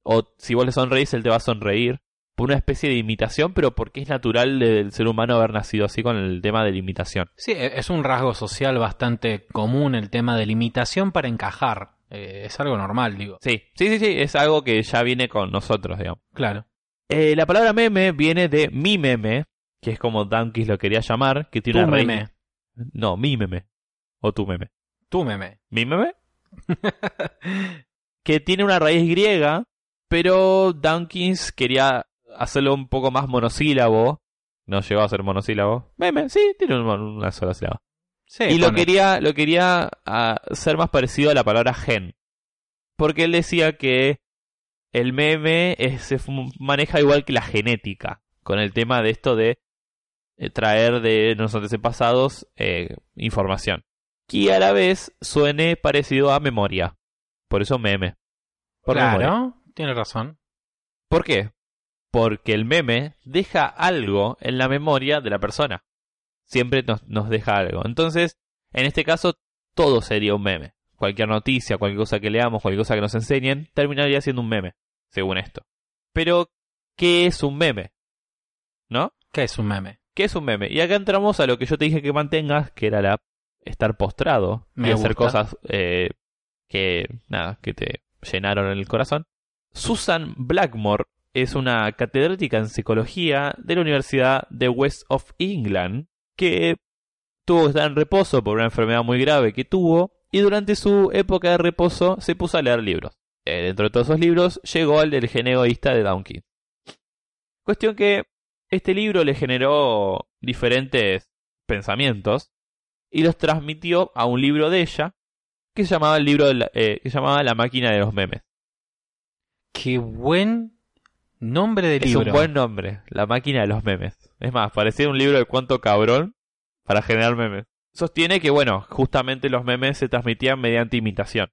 o si vos le sonreís, él te va a sonreír por una especie de imitación, pero porque es natural del ser humano haber nacido así con el tema de la imitación. Sí, e- es un rasgo social bastante común el tema de la imitación para encajar. Eh, es algo normal, digo. Sí, sí, sí, sí, es algo que ya viene con nosotros, digamos. Claro. Eh, la palabra meme viene de mi meme, que es como Dankis lo quería llamar, que tiene Tu una meme. No, mi meme. O tu meme. Tu meme. ¿Mi meme? <laughs> que tiene una raíz griega, pero Dankins quería hacerlo un poco más monosílabo. No llegó a ser monosílabo. Meme, sí, tiene un- una sola sílaba. Sí, y lo quería, lo quería ah, ser más parecido a la palabra gen. Porque él decía que el meme es- se maneja igual que la genética. Con el tema de esto de eh, traer de nuestros antepasados eh, información. Y a la vez suene parecido a memoria. Por eso meme. Por memoria. Claro, tiene razón. ¿Por qué? Porque el meme deja algo en la memoria de la persona. Siempre nos, nos deja algo. Entonces, en este caso, todo sería un meme. Cualquier noticia, cualquier cosa que leamos, cualquier cosa que nos enseñen, terminaría siendo un meme, según esto. Pero, ¿qué es un meme? ¿No? ¿Qué es un meme? ¿Qué es un meme? Y acá entramos a lo que yo te dije que mantengas, que era la estar postrado Me y hacer cosas eh, que nada, que te llenaron el corazón. Susan Blackmore es una catedrática en psicología de la Universidad de West of England que tuvo que estar en reposo por una enfermedad muy grave que tuvo y durante su época de reposo se puso a leer libros. Eh, dentro de todos esos libros llegó al del gen egoísta de Donkey. Cuestión que este libro le generó diferentes pensamientos y los transmitió a un libro de ella que se llamaba el libro de la, eh, que se llamaba La máquina de los memes. Qué buen nombre de Es libro. un buen nombre, La máquina de los memes. Es más, parecía un libro de cuánto cabrón para generar memes. Sostiene que, bueno, justamente los memes se transmitían mediante imitación.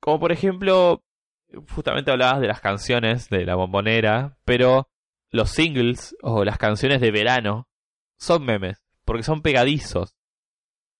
Como por ejemplo, justamente hablabas de las canciones de la bombonera, pero los singles o las canciones de verano son memes, porque son pegadizos.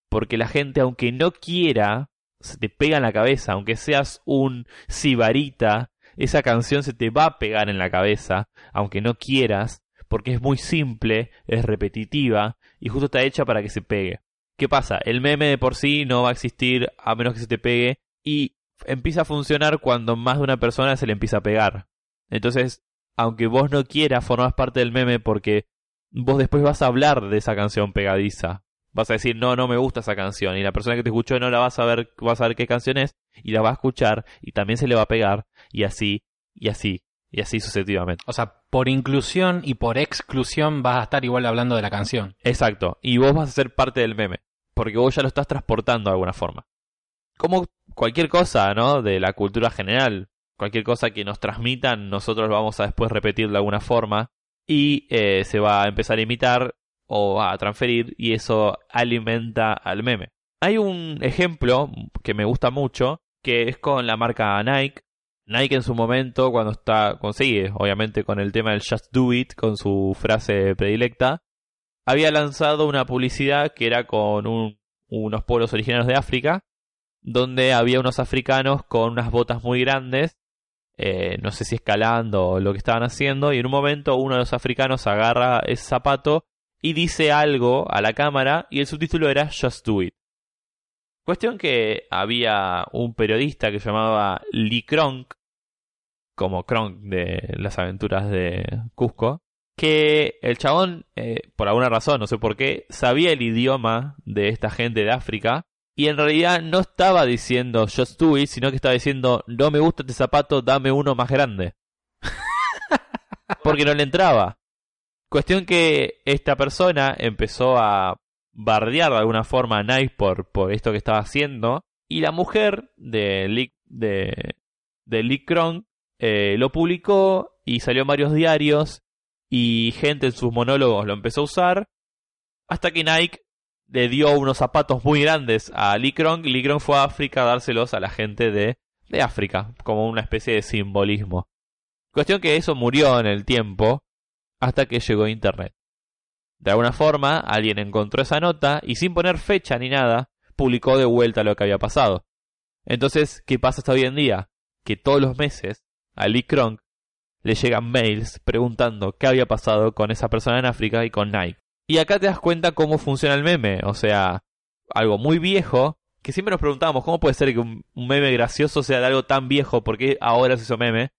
Porque la gente, aunque no quiera, se te pega en la cabeza, aunque seas un sibarita, esa canción se te va a pegar en la cabeza, aunque no quieras, porque es muy simple, es repetitiva y justo está hecha para que se pegue. ¿Qué pasa? El meme de por sí no va a existir a menos que se te pegue y empieza a funcionar cuando más de una persona se le empieza a pegar. Entonces, aunque vos no quieras, formás parte del meme porque vos después vas a hablar de esa canción pegadiza. Vas a decir, no, no me gusta esa canción. Y la persona que te escuchó no la vas a ver, va a saber qué canción es, y la va a escuchar, y también se le va a pegar, y así, y así, y así sucesivamente. O sea, por inclusión y por exclusión vas a estar igual hablando de la canción. Exacto. Y vos vas a ser parte del meme. Porque vos ya lo estás transportando de alguna forma. Como cualquier cosa, ¿no? De la cultura general. Cualquier cosa que nos transmitan, nosotros vamos a después repetir de alguna forma. Y eh, se va a empezar a imitar o a transferir. Y eso alimenta al meme. Hay un ejemplo que me gusta mucho. Que es con la marca Nike. Nike en su momento, cuando está, consigue, obviamente con el tema del Just Do It, con su frase predilecta, había lanzado una publicidad que era con un- unos pueblos originarios de África, donde había unos africanos con unas botas muy grandes, eh, no sé si escalando o lo que estaban haciendo, y en un momento uno de los africanos agarra ese zapato y dice algo a la cámara, y el subtítulo era Just Do It. Cuestión que había un periodista que se llamaba Lee Kronk, como Kronk de las aventuras de Cusco, que el chabón, eh, por alguna razón, no sé por qué, sabía el idioma de esta gente de África y en realidad no estaba diciendo just do it, sino que estaba diciendo no me gusta este zapato, dame uno más grande. <laughs> Porque no le entraba. Cuestión que esta persona empezó a bardear de alguna forma a Nike por, por esto que estaba haciendo. Y la mujer de Lick, de, de Lick Kronk eh, lo publicó y salió en varios diarios y gente en sus monólogos lo empezó a usar hasta que Nike le dio unos zapatos muy grandes a Lee Kronk y Lee fue a África a dárselos a la gente de, de África como una especie de simbolismo. Cuestión que eso murió en el tiempo hasta que llegó Internet. De alguna forma, alguien encontró esa nota y sin poner fecha ni nada, publicó de vuelta lo que había pasado. Entonces, ¿qué pasa hasta hoy en día? Que todos los meses a Lee Kronk le llegan mails preguntando qué había pasado con esa persona en África y con Nike. Y acá te das cuenta cómo funciona el meme, o sea, algo muy viejo, que siempre nos preguntábamos cómo puede ser que un, meme gracioso sea de algo tan viejo, porque ahora se hizo meme.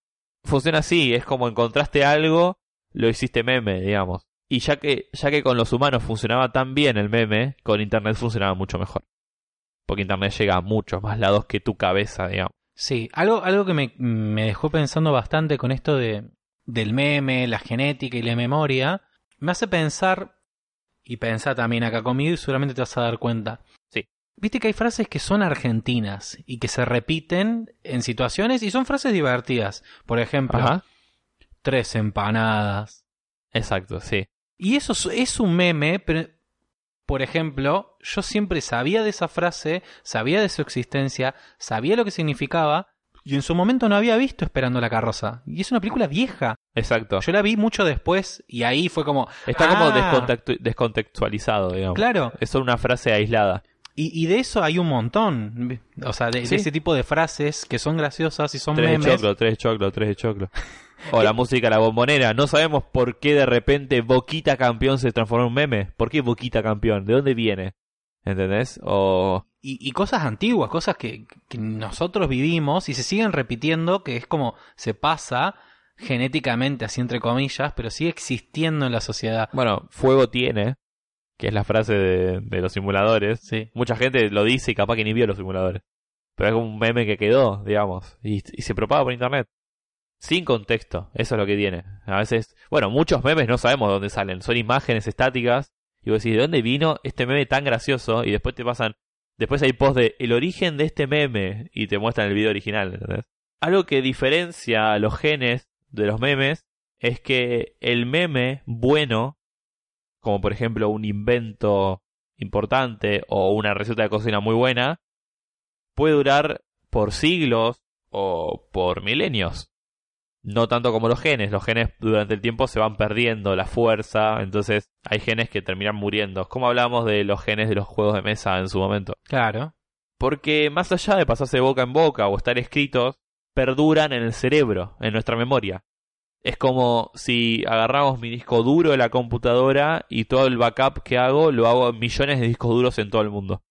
Funciona así, es como encontraste algo, lo hiciste meme, digamos. Y ya que, ya que con los humanos funcionaba tan bien el meme, con Internet funcionaba mucho mejor. Porque Internet llega a muchos más lados que tu cabeza, digamos. Sí, algo, algo que me, me dejó pensando bastante con esto de, del meme, la genética y la memoria, me hace pensar, y pensar también acá conmigo y seguramente te vas a dar cuenta. Sí. Viste que hay frases que son argentinas y que se repiten en situaciones y son frases divertidas. Por ejemplo, tres empanadas. Exacto, sí. Y eso es un meme, pero por ejemplo, yo siempre sabía de esa frase, sabía de su existencia, sabía lo que significaba, y en su momento no había visto Esperando la carroza. Y es una película vieja. Exacto. Yo la vi mucho después y ahí fue como... Está como ah". descontextualizado, digamos. Claro. Es una frase aislada. Y, de eso hay un montón. O sea, de, ese tipo de frases que son graciosas y son tres memes. de choclo, tres de choclo, tres de choclo. O la <laughs> música La Bombonera. No sabemos por qué de repente Boquita Campeón se transformó en un meme. ¿Por qué Boquita Campeón? ¿De dónde viene? ¿Entendés? O... Y, cosas antiguas, cosas que, nosotros vivimos y se siguen repitiendo, que es como se pasa genéticamente, así entre comillas, pero sigue existiendo en la sociedad. Bueno, fuego tiene, que es la frase de, los simuladores. Sí. Mucha gente lo dice y capaz que ni vio los simuladores. Pero es un meme que quedó, digamos, y se propaga por internet sin contexto. Eso es lo que tiene. A veces, bueno, muchos memes no sabemos de dónde salen. Son imágenes estáticas. Y vos decís, ¿de dónde vino este meme tan gracioso? Y después te pasan. Después hay post de el origen de este meme. Y te muestran el video original. ¿entendés? Algo que diferencia a los genes de los memes es que el meme bueno, como por ejemplo un invento importante o una receta de cocina muy buena, puede durar por siglos o por milenios no tanto como los genes. Los genes durante el tiempo se van perdiendo la fuerza, entonces hay genes que terminan muriendo. Como hablamos de los genes de los juegos de mesa en su momento. Claro. Porque más allá de pasarse de boca en boca o estar escritos, perduran en el cerebro, en nuestra memoria. Es como si agarramos mi disco duro de la computadora y todo el backup que hago lo hago en millones de discos duros en todo el mundo.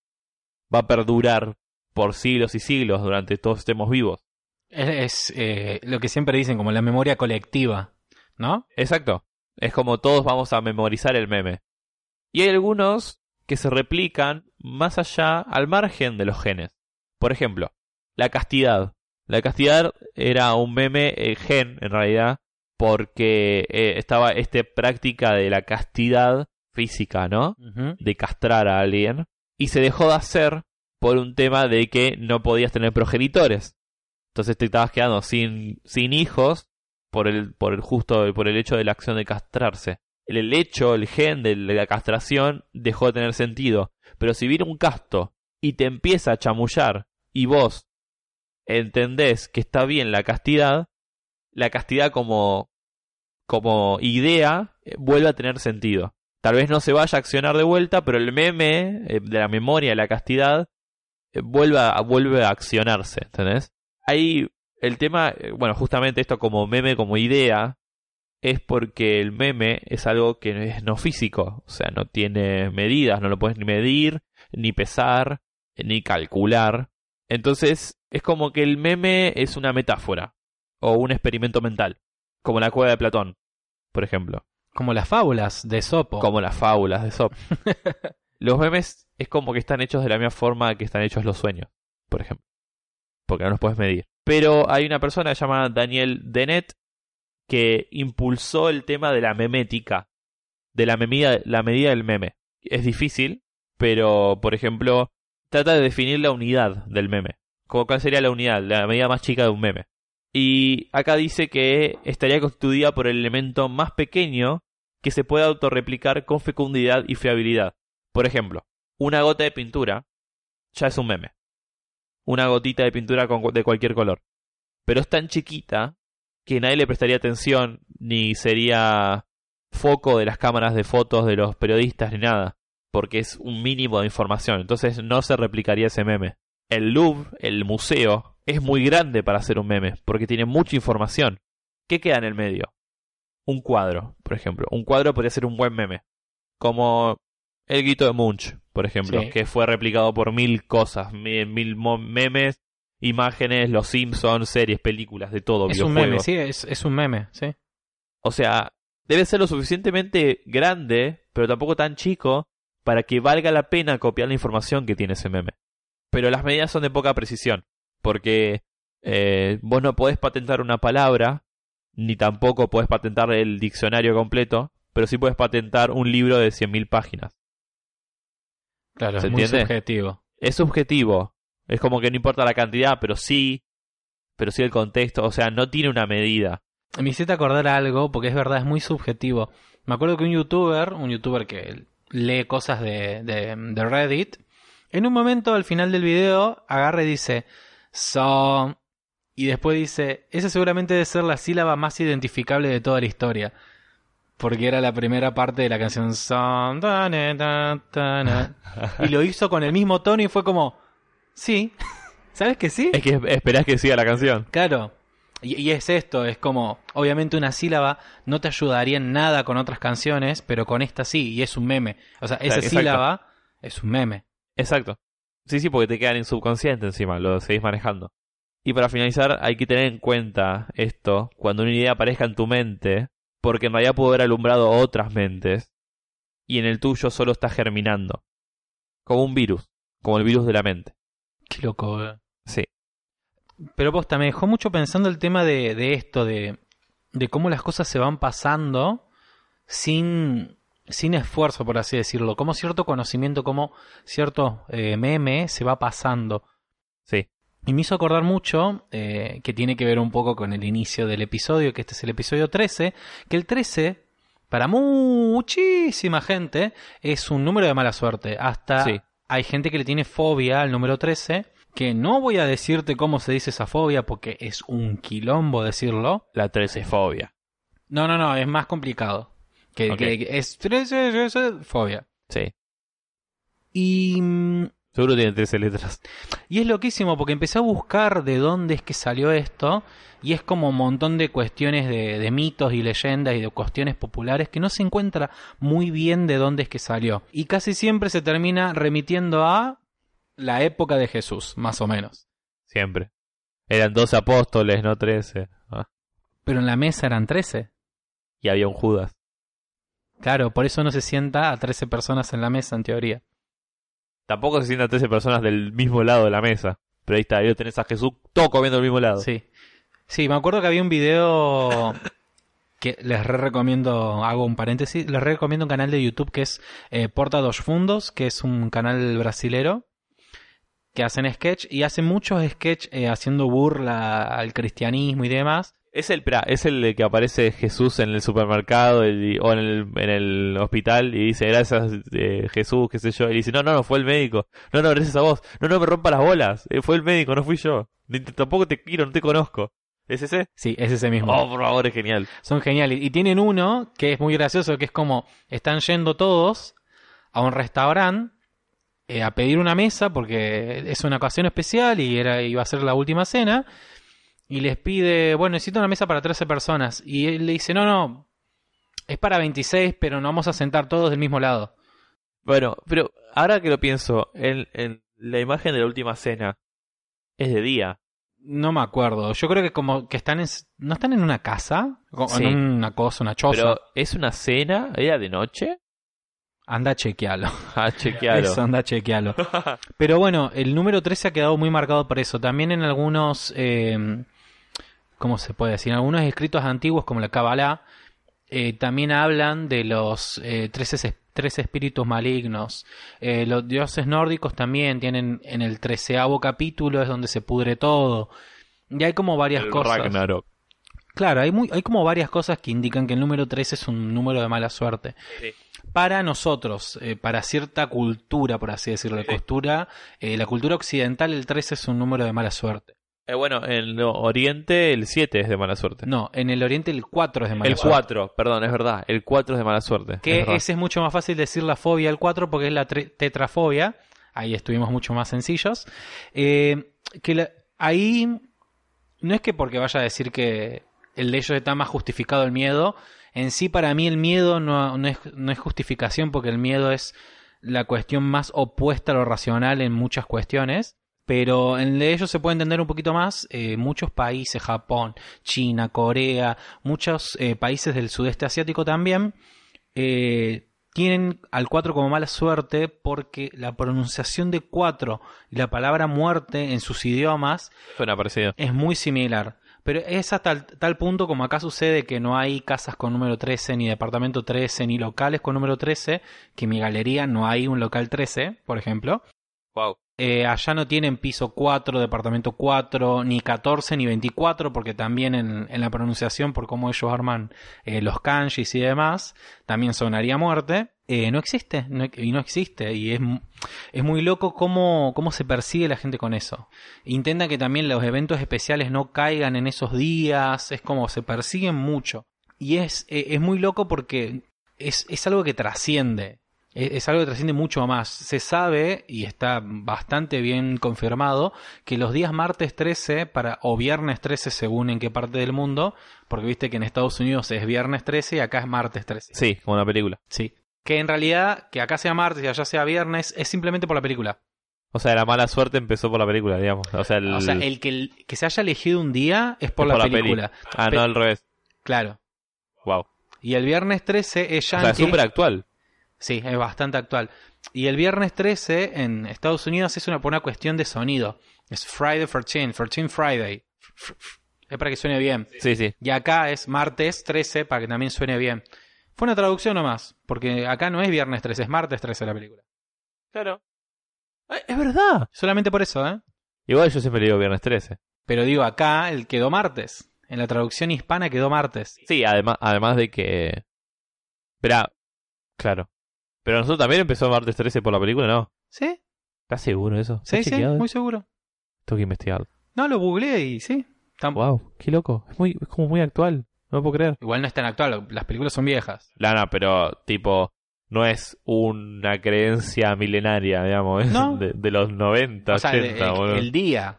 Va a perdurar por siglos y siglos durante todos estemos vivos. Es, eh, lo que siempre dicen como la memoria colectiva, ¿no? Exacto. Es como todos vamos a memorizar el meme. Y hay algunos que se replican más allá, al margen de los genes. Por ejemplo, la castidad. La castidad era un meme, el gen en realidad, porque eh, estaba esta práctica de la castidad física, ¿no? De castrar a alguien. Y se dejó de hacer por un tema de que no podías tener progenitores. Entonces te estabas quedando sin, sin hijos por el, por el justo, por el hecho de la acción de castrarse. El, hecho, el gen de la castración dejó de tener sentido. Pero si viene un casto y te empieza a chamullar y vos entendés que está bien la castidad, la castidad como, como idea eh, vuelve a tener sentido. Tal vez no se vaya a accionar de vuelta, pero el meme eh, de la memoria de la castidad eh, vuelve, a, vuelve a accionarse, ¿entendés? Ahí el tema, eh, bueno, justamente esto como meme, como idea, es porque el meme es algo que es no físico, o sea, no tiene medidas, no lo puedes ni medir, ni pesar, ni calcular. Entonces, es como que el meme es una metáfora o un experimento mental, como la cueva de Platón, por ejemplo. Como las fábulas de Sopo. Como las fábulas de Sopo. <laughs> los memes es como que están hechos de la misma forma que están hechos los sueños, por ejemplo porque no los puedes medir. Pero hay una persona llamada Daniel Dennett que impulsó el tema de la memética, de la medida, la medida del meme. Es difícil, pero por ejemplo, trata de definir la unidad del meme. Como cuál sería la unidad, la medida más chica de un meme. Y acá dice que estaría constituida por el elemento más pequeño que se puede autorreplicar con fecundidad y fiabilidad. Por ejemplo, una gota de pintura ya es un meme. Una gotita de pintura de cualquier color. Pero es tan chiquita que nadie le prestaría atención ni sería foco de las cámaras de fotos de los periodistas ni nada, porque es un mínimo de información, entonces no se replicaría ese meme. El Louvre, el museo, es muy grande para hacer un meme, porque tiene mucha información. ¿Qué queda en el medio? Un cuadro, por ejemplo. Un cuadro podría ser un buen meme. Como el grito de Munch, por ejemplo, que fue replicado por mil cosas, mil, memes, imágenes, los Simpsons, series, películas, de todo. Es un meme, sí, es, es un meme, sí. O sea, debe ser lo suficientemente grande, pero tampoco tan chico, para que valga la pena copiar la información que tiene ese meme. Pero las medidas son de poca precisión, porque eh, vos no podés patentar una palabra, ni tampoco podés patentar el diccionario completo, pero sí puedes patentar un libro de 100.000 páginas. Claro, es muy subjetivo. Es subjetivo. Es como que no importa la cantidad, pero sí, pero sí el contexto, o sea, no tiene una medida. Me hiciste acordar algo, porque es verdad, es muy subjetivo. Me acuerdo que un youtuber, un youtuber que lee cosas de, de, Reddit, en un momento al final del video agarra y dice, so, y después dice, esa seguramente debe ser la sílaba más identificable de toda la historia. Porque era la primera parte de la canción y lo hizo con el mismo tono y fue como, sí, <laughs> ¿sabes que sí? Es que esperás que siga la canción. Claro. Y, es esto, es como, obviamente una sílaba no te ayudaría en nada con otras canciones, pero con esta sí, y es un meme. O sea, esa sílaba es un meme. Exacto. Sí, sí, porque te quedan en subconsciente encima, lo seguís manejando. Y para finalizar, hay que tener en cuenta esto cuando una idea aparezca en tu mente, porque en realidad pudo haber alumbrado otras mentes, y en el tuyo solo está germinando. Como un virus, como el virus de la mente. Qué loco, eh. Sí. Pero posta, me dejó mucho pensando el tema de, de esto, de, de cómo las cosas se van pasando sin, sin esfuerzo, por así decirlo. Como cierto conocimiento, como cierto eh, meme se va pasando. Sí. Y me hizo acordar mucho, eh, que tiene que ver un poco con el inicio del episodio, que este es el episodio 13, que el 13, para muchísima gente, es un número de mala suerte. Hasta hay gente que le tiene fobia al número 13 que no voy a decirte cómo se dice esa fobia porque es un quilombo decirlo. La fobia. No, no, no, es más complicado. Que, es fobia. Sí. Y... Seguro tiene 13 letras. Y es loquísimo porque empecé a buscar de dónde es que salió esto y es como un montón de cuestiones de, de, mitos y leyendas y de cuestiones populares que no se encuentra muy bien de dónde es que salió. Y casi siempre se termina remitiendo a la época de Jesús, más o menos. Siempre. Eran dos apóstoles, no trece. Ah. Pero en la mesa eran trece. Y había un Judas. Claro, por eso no se sienta a trece personas en la mesa, en teoría. Tampoco se sientan trece personas del mismo lado de la mesa. Pero ahí está, ahí tenés a Jesús todo comiendo del mismo lado. Sí. Sí, me acuerdo que había un video <laughs> que les recomiendo, hago un paréntesis, les recomiendo un canal de YouTube que es eh, Porta dos Fundos, que es un canal brasilero que hacen sketch y hacen muchos sketch eh, haciendo burla al cristianismo y demás. Es el, es el que aparece Jesús en el supermercado o en el, en el hospital y dice, gracias eh, Jesús, qué sé yo. Y dice, no, no, no, fue el médico. No, no, gracias a vos. No, no, me rompa las bolas. Eh, fue el médico, no fui yo. tampoco te quiero, no te conozco. ¿Es ese? Sí, es ese mismo. Oh, por favor, es genial. Son geniales. Y tienen uno que es muy gracioso, que es como, están yendo todos a un restaurante eh, a pedir una mesa porque es una ocasión especial y era, iba a ser la última cena. Y les pide, bueno, necesito una mesa para 13 personas. Y él le dice, no, no, es para 26, pero no vamos a sentar todos del mismo lado. Bueno, pero ahora que lo pienso, en, en la imagen de la última cena es de día. No me acuerdo. Yo creo que como que están en, no están en una casa, en una cosa, una choza. Pero es una cena, era de noche. Anda a chequearlo. A <laughs> chequearlo. Eso, anda a chequearlo. <laughs> Pero bueno, el número 13 ha quedado muy marcado por eso. También en algunos, eh, ¿cómo se puede decir? En algunos escritos antiguos como la Kabbalah, eh, también hablan de los eh, 13, tres espíritus malignos. Eh, los dioses nórdicos también tienen en el treceavo capítulo es donde se pudre todo. Y hay como varias El cosas. Ragnarok. Claro, hay, muy, hay como varias cosas que indican que el número 13 es un número de mala suerte. Sí. Para nosotros, eh, para cierta cultura, por así decirlo, la cultura, eh, la cultura occidental, el 13 es un número de mala suerte. Eh, bueno, en el Oriente el 7 es de mala suerte. No, en el oriente el 4 es de mala el suerte. 4, perdón, es verdad. El 4 es de mala suerte. Que ese es mucho más fácil decir la fobia al 4 porque es la tetrafobia. Ahí estuvimos mucho más sencillos. Eh, que la- ahí no es que porque vaya a decir que el de ellos está más justificado el miedo. En sí, para mí, el miedo no, no es, no es justificación porque el miedo es la cuestión más opuesta a lo racional en muchas cuestiones. Pero en de ellos se puede entender un poquito más. eh, muchos países, Japón, China, Corea, muchos eh, países del sudeste asiático también, eh, tienen al 4 como mala suerte porque la pronunciación de 4 y la palabra muerte en sus idiomas Suena parecido. es muy similar. Pero es hasta tal, tal punto como acá sucede que no hay casas con número 13, ni departamento 13, ni locales con número 13, que en mi galería no hay un local 13, por ejemplo. Wow. Eh, allá no tienen piso 4, departamento 4, ni 14, ni 24, porque también en, la pronunciación, por cómo ellos arman eh, los kanjis y demás, también sonaría muerte. Eh, no existe, y no existe, y es, mu- es muy loco cómo, se persigue la gente con eso. Intenta que también los eventos especiales no caigan en esos días, es como se persiguen mucho. Y es, muy loco porque es algo que trasciende. Es, es algo que trasciende mucho más. Se sabe, y está bastante bien confirmado, que los días martes 13 para, o viernes 13 según en qué parte del mundo, porque viste que en Estados Unidos es viernes 13 y acá es martes 13. Sí, como una película. Sí. Que en realidad, que acá sea martes y allá sea viernes, es simplemente por la película. O sea, la mala suerte empezó por la película, digamos. O sea, el, O sea, el que, el que se haya elegido un día es por, es la, película. Ah, Pe- no, al revés. Claro. Wow. Y el viernes 13 es O sea, es súper actual. Sí, es bastante actual. Y el viernes 13 en Estados Unidos es una, por una cuestión de sonido. Es Friday 13, 13 Friday. Es para que suene bien. Sí, sí. Y acá es martes 13 para que también suene bien. Fue una traducción nomás, porque acá no es viernes 13, es martes 13 la película. Claro. Es verdad. Solamente por eso, ¿eh? Igual yo siempre digo viernes 13. Pero digo, acá el quedó martes. En la traducción hispana quedó martes. Sí, además, además de que... Espera, claro. Pero nosotros también empezó martes 13 por la película, ¿no? ¿Sí? ¿Estás seguro de eso? Sí, ¿Estás sí, chequeado? muy seguro. Tengo que investigarlo. No, lo googleé y sí. Tam- Wow, qué loco. Es, muy, es como muy actual. No lo puedo creer. Igual no es tan actual, las películas son viejas. No, no, pero tipo, no es una creencia milenaria, digamos, es <laughs> No. de, de los 90, O sea, el, 80, el- boludo. el día.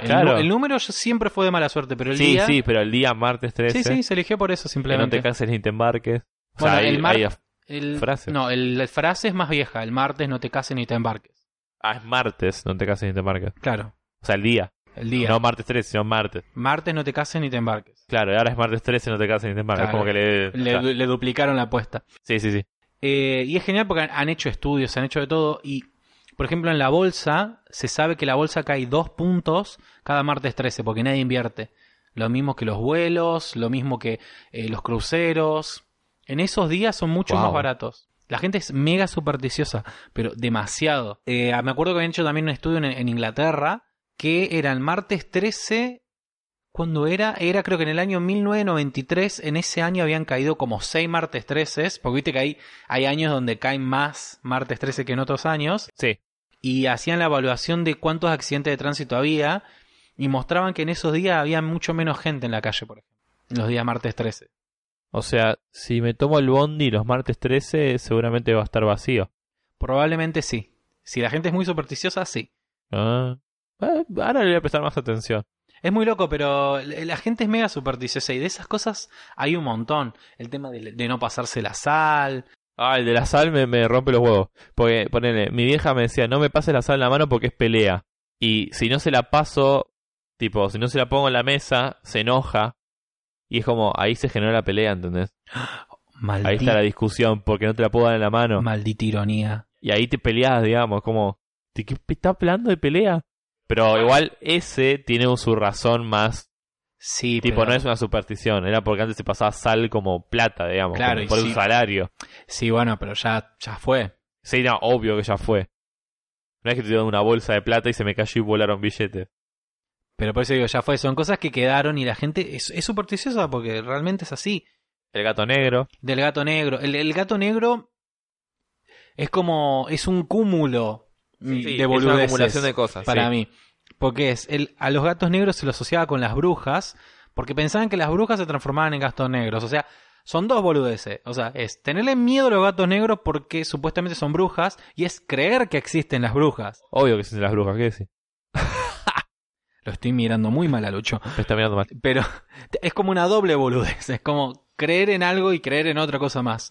El, Claro. el número siempre fue de mala suerte, pero el sí, día. sí, pero el día martes 13, sí, sí, se eligió por eso que no simplemente. te cases ni te embarques. O Bueno, sea, hay- el mar- hay- el, frase. No, el, frase es más vieja. El martes no te cases ni te embarques. Ah, es martes, no te cases ni te embarques. Claro, O sea, el día. el día. No martes 13, sino martes. Martes no te cases ni te embarques. Claro, y ahora es martes 13, no te cases ni te embarques. Claro. Como que le... Le, duplicaron la apuesta. Sí, sí, sí. Eh, y es genial porque han, han hecho estudios, han hecho de todo. Y, por ejemplo, en la bolsa, se sabe que la bolsa cae dos puntos cada martes 13, porque nadie invierte. Lo mismo que los vuelos, lo mismo que eh, los cruceros. En esos días son mucho Wow. más baratos. La gente es mega supersticiosa, pero demasiado. Eh, me acuerdo que habían hecho también un estudio en, en Inglaterra que era el martes 13. cuando era? Era creo que en el año 1993. En ese año habían caído como 6 martes 13. Porque viste que hay, hay años donde caen más martes 13 que en otros años. Sí. Y hacían la evaluación de cuántos accidentes de tránsito había. Y mostraban que en esos días había mucho menos gente en la calle, por ejemplo. En los días martes 13. O sea, si me tomo el bondi los martes 13, seguramente va a estar vacío. Probablemente sí. Si la gente es muy supersticiosa, sí. Ah. Eh, ahora le voy a prestar más atención. Es muy loco, pero la gente es mega supersticiosa y de esas cosas hay un montón. El tema de, de no pasarse la sal. Ah, el de la sal me, me rompe los huevos. Porque, ponele, mi vieja me decía, no me pases la sal en la mano porque es pelea. Y si no se la paso, tipo, si no se la pongo en la mesa, se enoja. Y es como, ahí se generó la pelea, ¿entendés? Maldita, Ahí está la discusión, porque no te la puedo dar en la mano. maldita ironía. Y ahí te peleas, digamos, como, ¿de qué está hablando de pelea? Pero igual ese tiene su razón más Sí, Tipo, pero- no es una superstición, era porque antes se pasaba sal como plata, digamos, Claro, como y por sí. un salario. Sí, bueno, pero ya, ya fue. Sí, no, obvio que ya fue. No es que te dieron una bolsa de plata y se me cayó y volaron billetes. Pero por eso digo, ya fue. Son cosas que quedaron y la gente es, es supersticiosa porque realmente es así. El gato negro. Del gato negro. El, el gato negro es como. es un cúmulo Sí, de es una boludeces acumulación de cosas. para sí. mí. Porque es. El, a los gatos negros se los asociaba con las brujas. Porque pensaban que las brujas se transformaban en gatos negros. O sea, son dos boludeces. O sea, es tenerle miedo a los gatos negros porque supuestamente son brujas. Y es creer que existen las brujas. Obvio que son las brujas, ¿qué decís? Lo estoy mirando muy mal a Lucho. Me está mirando mal. Pero es como una doble boludez. Es como creer en algo y creer en otra cosa más.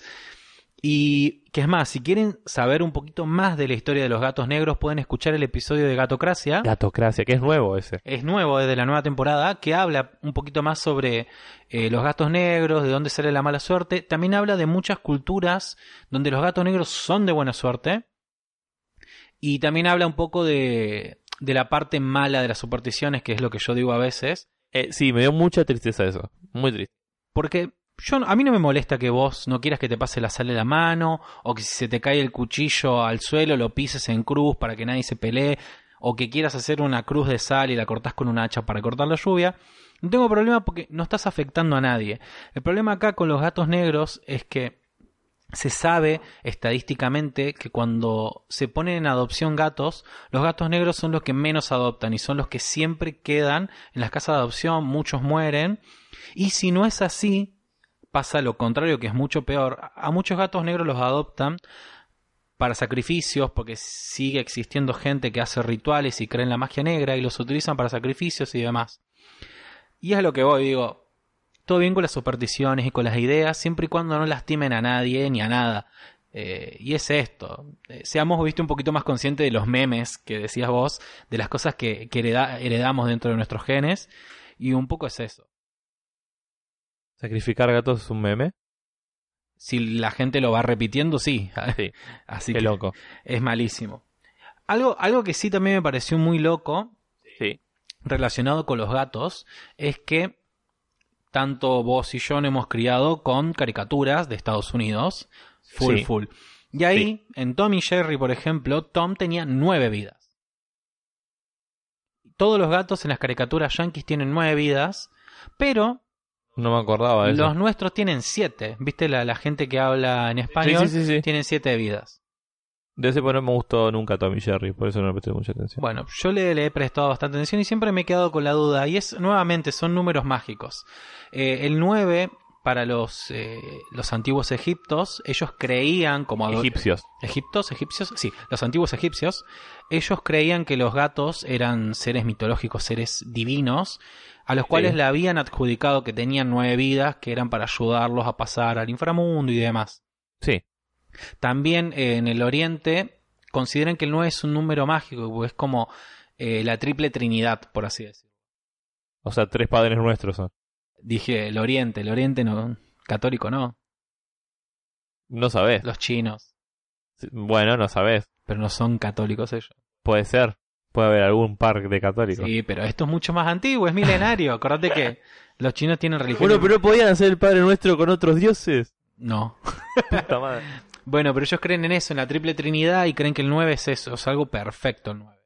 Y que es más, si quieren saber un poquito más de la historia de los gatos negros, pueden escuchar el episodio de Gatocracia. Gatocracia, que es nuevo ese. Es nuevo, es de la nueva temporada, que habla un poquito más sobre eh, los gatos negros, de dónde sale la mala suerte. También habla de muchas culturas donde los gatos negros son de buena suerte. Y también habla un poco de, de la parte mala de las supersticiones, que es lo que yo digo a veces. Eh, sí, me dio mucha tristeza eso. Muy triste. Porque yo, a mí no me molesta que vos no quieras que te pase la sal de la mano, o que si se te cae el cuchillo al suelo lo pises en cruz para que nadie se pelee, o que quieras hacer una cruz de sal y la cortás con un hacha para cortar la lluvia. No tengo problema porque no estás afectando a nadie. El problema acá con los gatos negros es que se sabe estadísticamente que cuando se ponen en adopción gatos, los gatos negros son los que menos adoptan y son los que siempre quedan en las casas de adopción, muchos mueren. Y si no es así, pasa lo contrario, que es mucho peor. A muchos gatos negros los adoptan para sacrificios, porque sigue existiendo gente que hace rituales y cree en la magia negra y los utilizan para sacrificios y demás. Y es a lo que voy, digo, todo bien con las supersticiones y con las ideas, siempre y cuando no lastimen a nadie ni a nada. Eh, y es esto, Eh, seamos viste un poquito más conscientes de los memes que decías vos, de las cosas que, que hereda- heredamos dentro de nuestros genes, y un poco es eso. Sacrificar gatos es un meme. Si la gente lo va repitiendo, sí. <laughs> Sí, Así qué que loco. es malísimo. Algo, algo que sí también me pareció muy loco Sí. relacionado con los gatos es que tanto vos y yo nos hemos criado con caricaturas de Estados Unidos. Full, Sí. full. Y ahí, en Tom y Jerry, por ejemplo, Tom tenía nueve vidas. Todos los gatos en las caricaturas yankees tienen nueve vidas, pero No me acordaba de eso. los nuestros tienen siete. ¿Viste la, la gente que habla en español? sí, sí, sí. Tienen siete vidas. De ese pues no me gustó nunca Tommy Jerry, por eso no le presté mucha atención. Bueno, yo le, le he prestado bastante atención y siempre me he quedado con la duda. Y es, nuevamente, son números mágicos. Eh, el 9, para los, eh, los antiguos egiptos, ellos creían, como Egipcios. egiptos, egipcios, sí, los antiguos egipcios, ellos creían que los gatos eran seres mitológicos, seres divinos, a los cuales Sí. le habían adjudicado que tenían nueve vidas, que eran para ayudarlos a pasar al inframundo y demás. Sí. También eh, en el Oriente consideran que el 9 es un número mágico, es como eh, la triple trinidad, por así decirlo. O sea, tres padres nuestros son. Dije el Oriente, el Oriente no, católico no, No sabés. los chinos, Bueno, no sabés. pero no son católicos ellos. Puede ser. Puede haber algún par de católicos. Sí, pero esto es mucho más antiguo, es milenario. <laughs> Acordate que los chinos tienen religión. Bueno, pero no podían hacer el Padre Nuestro con otros dioses. No. <laughs> Puta madre. Bueno, pero ellos creen en eso, en la triple trinidad, y creen que el 9 es eso, es algo perfecto el 9.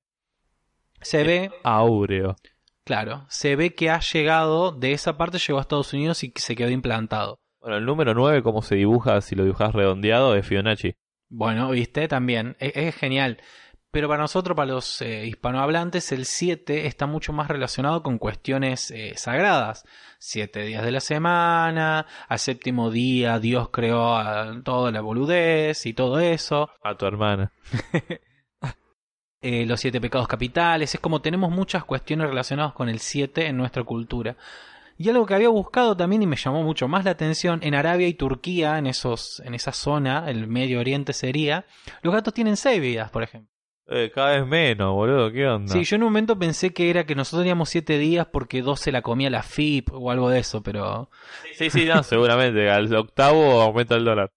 Se ve, Áureo. claro, se ve que ha llegado, de esa parte llegó a Estados Unidos y que se quedó implantado. Bueno, el número 9, como se dibuja si lo dibujas redondeado, es Fibonacci. Bueno, viste, también, es, es genial. Pero para nosotros, para los eh, hispanohablantes, el 7 está mucho más relacionado con cuestiones eh, sagradas. Siete días de la semana, al séptimo día Dios creó a toda la boludez y todo eso. A tu hermana. <laughs> Eh, los siete pecados capitales, es como tenemos muchas cuestiones relacionadas con el 7 en nuestra cultura. Y algo que había buscado también y me llamó mucho más la atención, en Arabia y Turquía, en, esos, en esa zona, el Medio Oriente sería, los gatos tienen seis vidas, por ejemplo. Eh, cada vez menos, boludo. ¿Qué onda? Sí, yo en un momento pensé que era que nosotros teníamos siete días porque dos se la comía la FIP o algo de eso, pero... sí, sí, no, seguramente. Al octavo aumenta el dólar.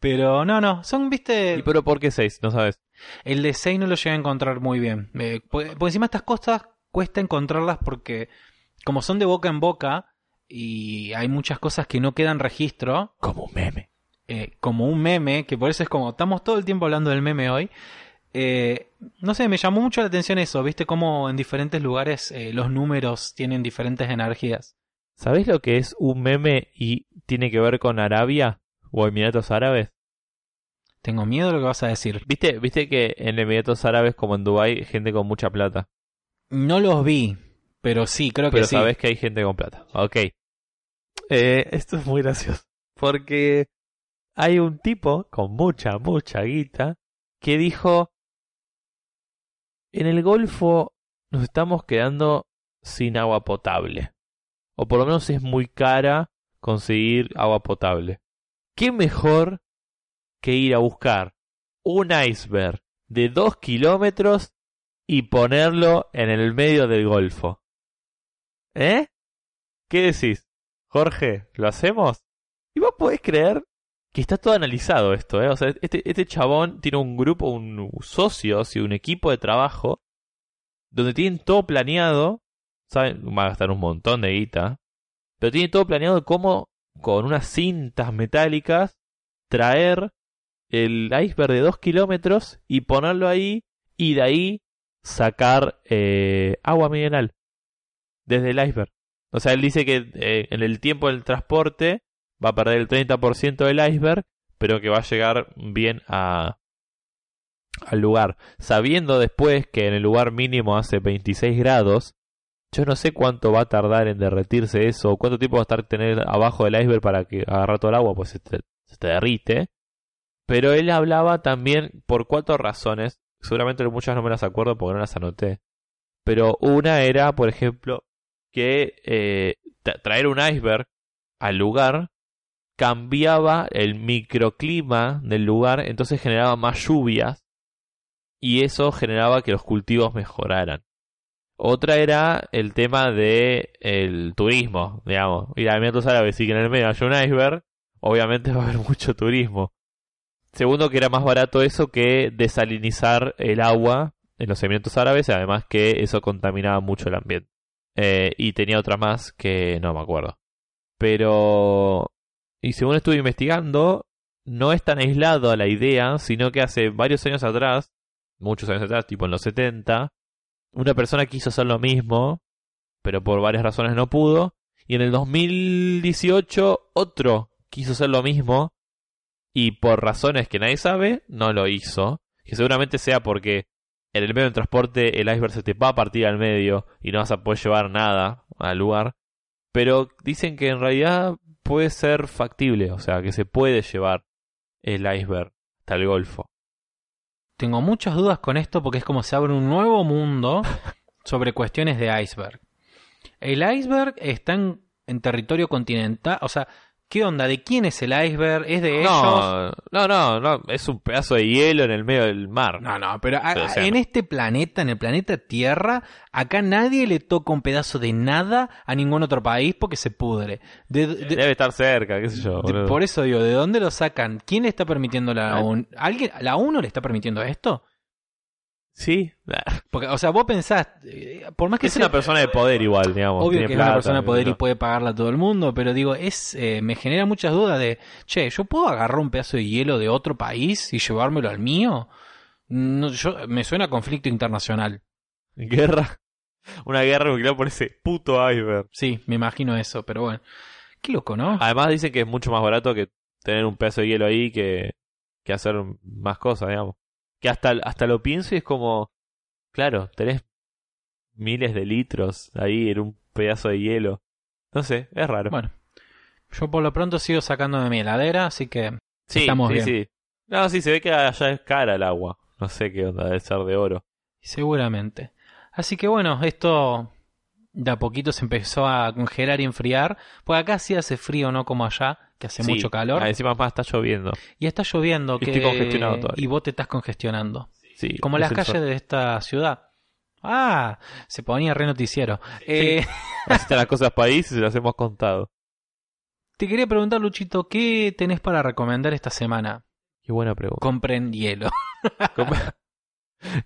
Pero no, no, son, ¿Y viste, pero por qué 6? No sabes. el de 6 no lo llegué a encontrar muy bien. Eh, por, por encima estas cosas cuesta encontrarlas porque como son de boca en boca y hay muchas cosas que no quedan registro, Como un meme. eh, como un meme, que por eso es como, estamos todo el tiempo hablando del meme hoy. Eh, no sé, me llamó mucho la atención eso, viste cómo en diferentes lugares eh, los números tienen diferentes energías. ¿Sabés lo que es un meme y tiene que ver con Arabia o Emiratos Árabes? Tengo miedo de lo que vas a decir. ¿Viste, viste que en Emiratos Árabes como en Dubái hay gente con mucha plata? No los vi, pero sí, creo que Pero sí. sabés que hay gente con plata. Ok. Eh, esto es muy gracioso. Porque hay un tipo con mucha, mucha guita que dijo, en el Golfo nos estamos quedando sin agua potable. O por lo menos es muy cara conseguir agua potable. ¿Qué mejor que ir a buscar un iceberg de dos kilómetros y ponerlo en el medio del Golfo? ¿Eh? ¿Qué decís? Jorge, ¿lo hacemos? Y vos podés creer que está todo analizado esto, ¿eh? O sea, este, este chabón tiene un grupo, un socios y un equipo de trabajo donde tienen todo planeado, ¿saben? Va a gastar un montón de guita, pero tiene todo planeado cómo con unas cintas metálicas traer el iceberg de dos kilómetros y ponerlo ahí y de ahí sacar eh, agua mineral desde el iceberg. O sea, él dice que eh, en el tiempo del transporte va a perder el 30% del iceberg, pero que va a llegar bien a, al lugar. Sabiendo después que en el lugar mínimo hace 26 grados, yo no sé cuánto va a tardar en derretirse eso, cuánto tiempo va a estar tener abajo del iceberg para que agarre todo el agua, pues se te, se te derrite. Pero él hablaba también por cuatro razones, seguramente muchas no me las acuerdo porque no las anoté. Pero una era, por ejemplo, que eh, tra- traer un iceberg al lugar cambiaba el microclima del lugar, entonces generaba más lluvias y eso generaba que los cultivos mejoraran. Otra era el tema de turismo, digamos, ir a Emiratos Árabes y que en el medio haya un iceberg, obviamente va a haber <laughs> mucho turismo. Segundo, que era más barato eso que desalinizar el agua en los Emiratos Árabes, además que eso contaminaba mucho el ambiente. Eh, y tenía otra más que no me acuerdo. Pero, y según estuve investigando, no es tan aislado a la idea, sino que hace varios años atrás, muchos años atrás, tipo en los 70, una persona quiso hacer lo mismo, pero por varias razones no pudo. Y en el 2018 otro quiso hacer lo mismo y por razones que nadie sabe no lo hizo. Que seguramente sea porque en el medio del transporte el iceberg se te va a partir al medio y no vas a poder llevar nada al lugar. Pero dicen que en realidad puede ser factible, o sea, que se puede llevar el iceberg hasta el Golfo. Tengo muchas dudas con esto porque es como se abre un nuevo mundo <laughs> sobre cuestiones de iceberg. El iceberg está en, en territorio continental, o sea, ¿qué onda? ¿De quién es el iceberg? ¿Es de ellos? No, no, no, es un pedazo de hielo en el medio del mar. No, no, pero, a- Pero, o sea, en no. este planeta, en el planeta Tierra, acá nadie le toca un pedazo de nada a ningún otro país porque se pudre. De- de- Debe estar cerca, qué sé yo. de- por eso digo, ¿de dónde lo sacan? ¿Quién le está permitiendo la. ONU? ¿Alguien, ¿La ONU le está permitiendo esto? Sí, Porque, o sea, vos pensás, eh, por más que es sea una persona de poder igual, digamos. obvio que es una persona de poder y puede pagarla a todo el mundo, pero digo, es eh, me genera muchas dudas de, che, ¿yo puedo agarrar un pedazo de hielo de otro país y llevármelo al mío? No, yo, me suena a conflicto internacional. Guerra. Una guerra nuclear por ese puto iceberg. Sí, me imagino eso, pero bueno. Qué loco, ¿no? Además dicen que es mucho más barato que tener un pedazo de hielo ahí que, que hacer más cosas, digamos. Que hasta, hasta lo pienso y es como, claro, tenés miles de litros ahí en un pedazo de hielo. No sé, es raro. Bueno, yo por lo pronto sigo sacando de mi heladera, así que sí, estamos sí, bien. sí. No, sí, se ve que allá es cara el agua. No sé qué onda, debe ser de oro. seguramente. Así que bueno, esto de a poquito se empezó a congelar y enfriar, porque acá sí hace frío, no como allá, que hace Sí, mucho calor. ah, Encima más está lloviendo. Y está lloviendo, Y que... estoy congestionado todavía. y vos te estás congestionando. Sí, Como las calles sol. de esta ciudad. Ah, se ponía re noticiero. Eh, <laughs> Así están las cosas país y se las hemos contado. te quería preguntar, Luchito, ¿qué tenés para recomendar esta semana? Qué buena pregunta. Compren hielo. <laughs> Com-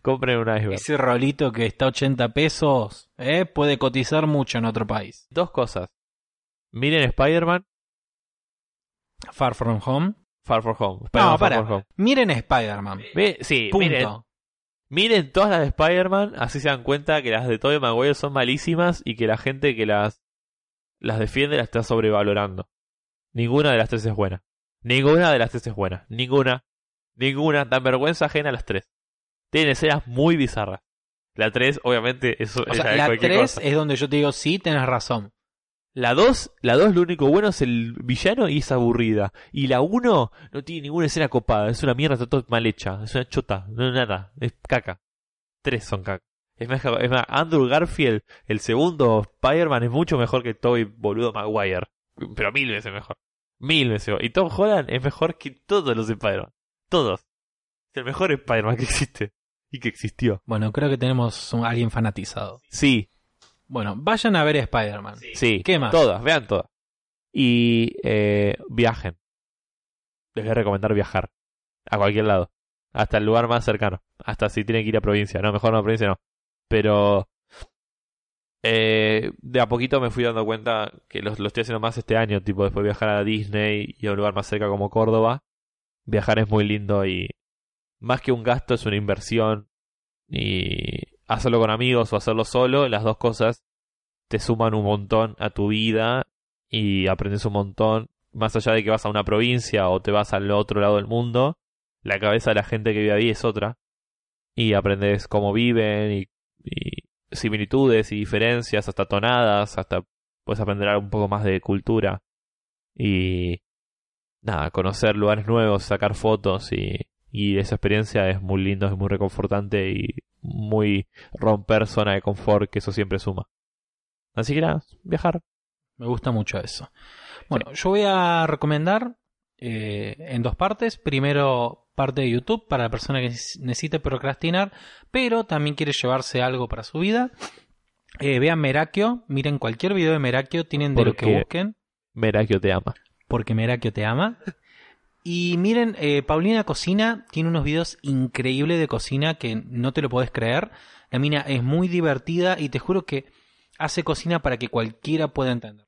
Compren un iceberg. Ese rolito que está a 80 pesos ¿eh? puede cotizar mucho en otro país. Dos cosas. Miren Spider-Man, Far From Home. Far From Home. No, Spider-Man Far para. From Home. Miren Spider-Man. Mi- sí, Punto. miren, miren todas las de Spider-Man, así se dan cuenta que las de Tobey Maguire son malísimas y que la gente que las, las defiende las está sobrevalorando. Ninguna de las tres es buena. Ninguna de las tres es buena. Ninguna. Ninguna. Dan vergüenza ajena a las tres. Tienen escenas muy bizarras. La 3, obviamente, eso O sea, es la cualquier 3 cosa. es donde yo te digo, sí, tenés razón. La 2, la 2 lo único bueno es el villano y es aburrida. Y la 1 no tiene ninguna escena copada, es una mierda, está todo mal hecha, es una chota, no es nada, es caca. Tres son caca. Es más, es más, Andrew Garfield, el segundo Spider-Man, es mucho mejor que Tobey boludo Maguire. Pero mil veces mejor. Mil veces mejor. Y Tom Holland es mejor que todos los Spider-Man. Todos. Es el mejor Spider-Man que existe. Y que existió. Bueno, creo que tenemos un- alguien fanatizado. Sí, Bueno, vayan a ver Spider-Man. Sí, ¿Qué más? Todas, vean todas. Y eh, viajen. Les voy a recomendar viajar. A cualquier lado. Hasta el lugar más cercano. Hasta si tienen que ir a provincia. No, mejor no a provincia no. Pero eh, de a poquito me fui dando cuenta que lo, lo estoy haciendo más este año. Tipo, después de viajar a Disney y a un lugar más cerca como Córdoba. Viajar es muy lindo y más que un gasto es una inversión. Y hacerlo con amigos o hacerlo solo, las dos cosas te suman un montón a tu vida y aprendes un montón. Más allá de que vas a una provincia o te vas al otro lado del mundo, la cabeza de la gente que vive ahí es otra. Y aprendes cómo viven y, y similitudes y diferencias, hasta tonadas, hasta puedes aprender un poco más de cultura. Y nada, conocer lugares nuevos, sacar fotos y, y esa experiencia es muy lindo, es muy reconfortante y muy romper zona de confort, que eso siempre suma. Así que nada, viajar. Me gusta mucho eso. Bueno, yo voy a recomendar eh, en dos partes. Primero, parte de YouTube para la persona que necesite procrastinar, pero también quiere llevarse algo para su vida. Eh, vean Merakio, miren cualquier video de Merakio, tienen de lo que busquen, Merakio te ama. porque Merakio te ama. Y miren, eh, Paulina Cocina tiene unos videos increíbles de cocina que no te lo podés creer. La mina es muy divertida y te juro que hace cocina para que cualquiera pueda entender.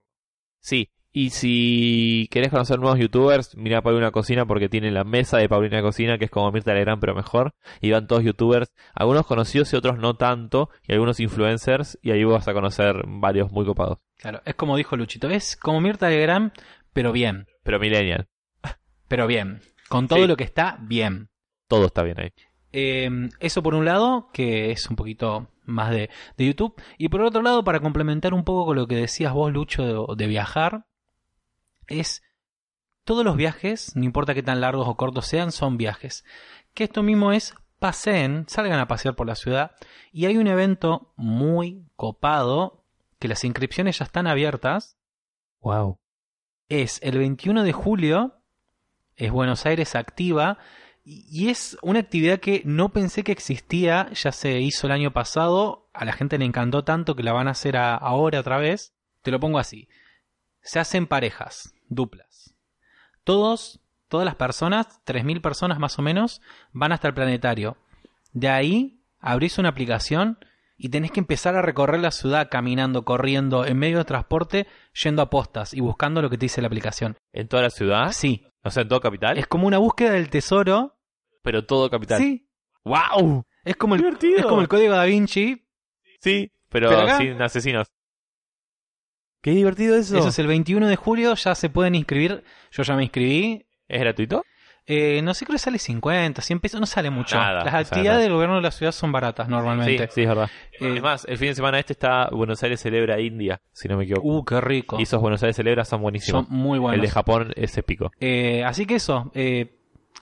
Sí, y si querés conocer nuevos youtubers, mira Paulina Cocina porque tiene la mesa de Paulina Cocina, que es como Mirta Legrand, pero mejor. Y van todos youtubers, algunos conocidos y otros no tanto, y algunos influencers, y ahí vas a conocer varios muy copados. Claro, es como dijo Luchito, es como Mirta Legrand, pero bien, Pero Millennial, pero bien. Con todo Sí. lo que está, bien. todo está bien ahí. Eh, eso por un lado, que es un poquito más de, de YouTube. Y por otro lado, para complementar un poco con lo que decías vos, Lucho, de, de viajar, es todos los viajes, no importa qué tan largos o cortos sean, son viajes. Que esto mismo es paseen, salgan a pasear por la ciudad. Y hay un evento muy copado, que las inscripciones ya están abiertas. Wow. Es el 21 de julio, es Buenos Aires Activa, y es una actividad que no pensé que existía, ya se hizo el año pasado, a la gente le encantó tanto que la van a hacer a- ahora otra vez. Te lo pongo así, se hacen parejas, duplas. Todos, todas las personas, 3.000 personas más o menos, van hasta el planetario. De ahí abrís una aplicación y tenés que empezar a recorrer la ciudad caminando, corriendo, en medio de transporte, yendo a postas y buscando lo que te dice la aplicación. ¿En toda la ciudad? Sí, O sea, en todo capital, es como una búsqueda del tesoro. pero todo capital. Sí, ¡Wow! es como el, Divertido. es como el código da Vinci. Sí, pero, Pero acá- sin asesinos. Qué divertido eso. Eso es el 21 de julio, ya se pueden inscribir. Yo ya me inscribí. ¿Es gratuito? Eh, no sé, creo que sale 50, 100 pesos, no sale mucho. Nada, Las actividades nada. del gobierno de la ciudad son baratas normalmente. sí, es verdad. Eh, es más, el fin de semana este está Buenos Aires celebra India, si no me equivoco. Uh, qué rico. y esos Buenos Aires celebra son buenísimos. Son muy el buenos. de Japón es épico. Eh, así que eso,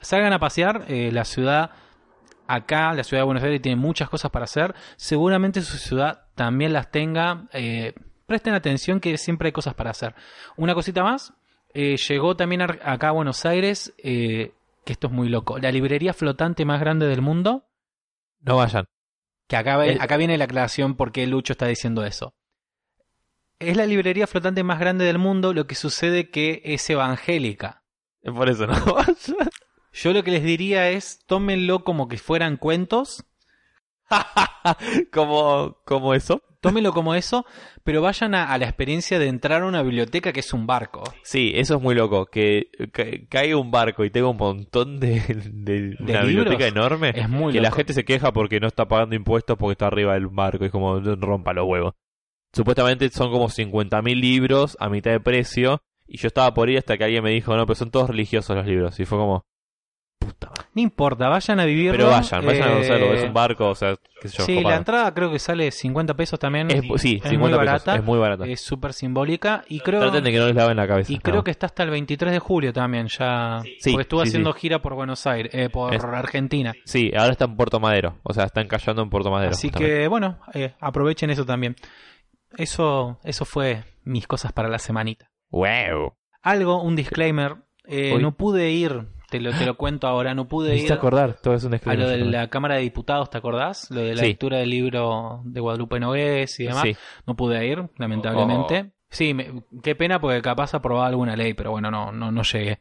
salgan a pasear. la ciudad, acá, la ciudad de Buenos Aires, tiene muchas cosas para hacer. Seguramente su ciudad también las tenga. presten atención que siempre hay cosas para hacer. Una cosita más, eh, llegó también acá a Buenos Aires, eh, que esto es muy loco, la librería flotante más grande del mundo. No vayan. Que acá, El- acá viene la aclaración por qué Lucho está diciendo eso. Es la librería flotante más grande del mundo, lo que sucede que es evangélica. Es Por eso no vayan. <laughs> Yo lo que les diría es, tómenlo como que fueran cuentos, <laughs> como, como eso. Tómelo como eso, pero vayan a, a la experiencia de entrar a una biblioteca que es un barco. Sí, eso es muy loco. Que, que caiga un barco y tenga un montón de, de, una libros? biblioteca enorme. Es muy que la loco. gente se queja porque no está pagando impuestos porque está arriba del barco. Y es como, rompa los huevos. Supuestamente son como 50.000 libros a mitad de precio. Y yo estaba por ir hasta que alguien me dijo, no, pero son todos religiosos los libros. Y fue como, No importa, vayan a vivirlo. Pero vayan, vayan a eh, conocerlo. Es un barco, o sea, qué sé yo. Sí, copado. la entrada creo que sale 50 pesos también. Es, sí, es 50 muy pesos. barata. Es muy barata. Es súper simbólica. Y creo, Traten de que no les laven la cabeza. y creo que está hasta el 23 de julio también ya. Sí, porque estuvo sí, haciendo sí. gira por Buenos Aires, eh, por Es- Argentina. Sí, ahora está en Puerto Madero. O sea, está encallando en Puerto Madero. Así justamente. que bueno, eh, aprovechen eso también. Eso, eso fue mis cosas para la semanita. ¡Wow! Algo, un disclaimer. eh, no pude ir, te lo, te lo cuento ahora, no pude ir acordar, todo es un a lo de la Cámara de Diputados, ¿te acordás? Lo de la Sí. lectura del libro de Guadalupe Nogués y demás. Sí. No pude ir, lamentablemente. Sí, me- qué pena porque capaz aprobaba alguna ley, pero bueno, no, no, no llegué.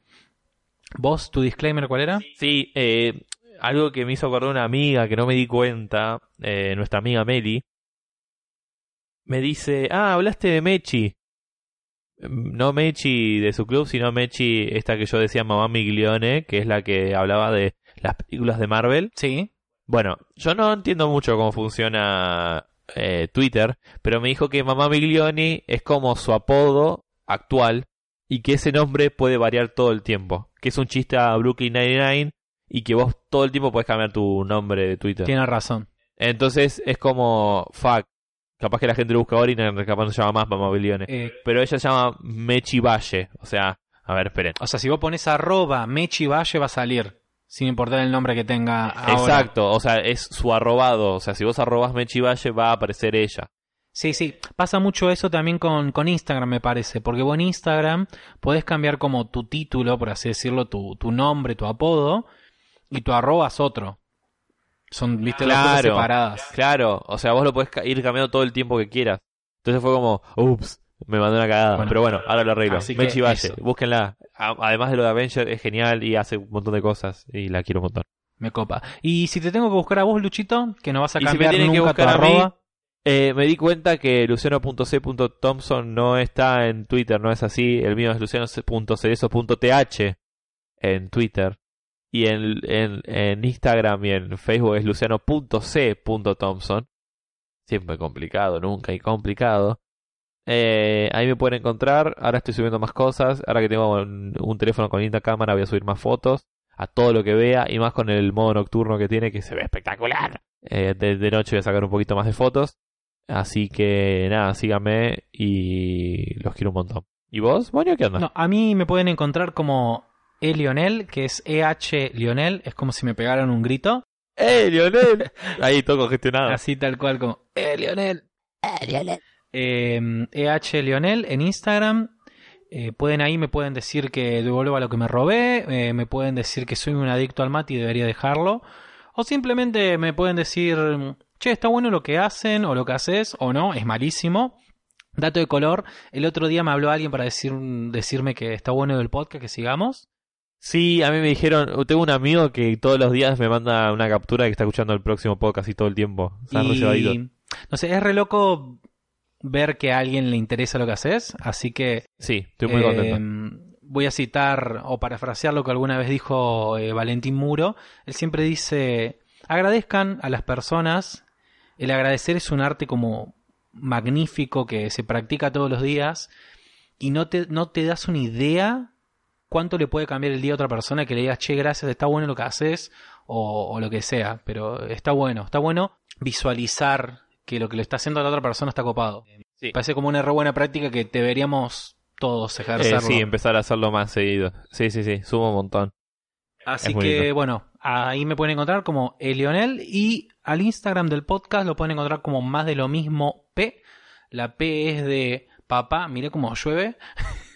¿Vos, tu disclaimer cuál era? Sí, eh, algo que me hizo acordar una amiga que no me di cuenta, eh, nuestra amiga Meli, me dice, ah, hablaste de Mechi. No Mechi de su club, sino Mechi, esta que yo decía, Mamá Miglione, que es la que hablaba de las películas de Marvel. Sí. Bueno, yo no entiendo mucho cómo funciona eh, Twitter, pero me dijo que Mamá Miglioni es como su apodo actual y que ese nombre puede variar todo el tiempo. Que es un chiste a Brooklyn 99 y que vos todo el tiempo podés cambiar tu nombre de Twitter. Tiene razón. Entonces es como, fuck, capaz que la gente lo busca ahora y capaz no se llama más Mamá Miglione. Eh, Pero ella se llama Mechi Valle, o sea, a ver, esperen. o sea, si vos pones arroba Mechi Valle va a salir, sin importar el nombre que tenga ahora. Exacto, o sea, es su arrobado, o sea, si vos arrobas Mechi Valle va a aparecer ella. Sí, sí. Pasa mucho eso también con, con Instagram, me parece. Porque vos en Instagram podés cambiar como tu título, por así decirlo, tu, tu nombre, tu apodo, y tu arroba es otro. Son, viste, las cosas separadas. Claro, o sea, vos lo podés ir cambiando todo el tiempo que quieras. Entonces fue como, ups, me mandé una cagada. Bueno, Pero bueno, ahora lo arreglo. que Mechi Valle, búsquenla. Además de lo de Avenger, es genial y hace un montón de cosas. Y la quiero un montón. Me copa. Y si te tengo que buscar a vos, Luchito, que no vas a Y si me cambiar tienen que nunca tu buscar a mí, arroba. Eh, me di cuenta que luciano.c.thompson no está en Twitter, no es así. El mío es luciano.cerezo.th en Twitter. Y en, en, en Instagram y en Facebook es luciano.c.thompson. Siempre complicado, nunca y complicado. Eh, ahí me pueden encontrar. Ahora estoy subiendo más cosas. Ahora que tengo un, teléfono con linda cámara, voy a subir más fotos. A todo lo que vea. Y más con el modo nocturno que tiene, que se ve espectacular. Eh, de, noche voy a sacar un poquito más de fotos. Así que nada, síganme y los quiero un montón. ¿Y vos, Bonio, qué onda? No, a mí me pueden encontrar como E Lionel, que es EH Lionel. Es como si me pegaran un grito. ¡Eh, Lionel! <laughs> Ahí todo congestionado. Así tal cual como ¡Eh, Lionel! Eh, EH Lionel en Instagram. Eh, pueden ahí, me pueden decir que devuelva lo que me robé. eh, me pueden decir que soy un adicto al mate y debería dejarlo. O simplemente me pueden decir, che, está bueno lo que hacen o lo que haces o no, es malísimo. Dato de color, el otro día me habló alguien para decir, decirme que está bueno el podcast, que sigamos. Sí, a mí me dijeron, tengo un amigo que todos los días me manda una captura que está escuchando el próximo podcast y todo el tiempo. Y no sé, es re loco ver que a alguien le interesa lo que haces, así que Sí, estoy muy Eh, contento. Voy a citar o parafrasear lo que alguna vez dijo eh, Valentín Muro. Él siempre dice, agradezcan a las personas. El agradecer es un arte como magnífico que se practica todos los días y no te, no te das una idea cuánto le puede cambiar el día a otra persona que le digas, che, gracias, está bueno lo que haces o, o lo que sea, pero está bueno, está bueno visualizar que lo que le está haciendo a la otra persona está copado. Sí. Parece como una re buena práctica que deberíamos todos Eh, ejercerlo. sí, empezar a hacerlo más seguido. Sí, sí, sí, subo un montón. Así que, bueno, ahí me pueden encontrar como Elionel y al Instagram del podcast lo pueden encontrar como más de lo mismo P. La P es de papá, mire cómo llueve.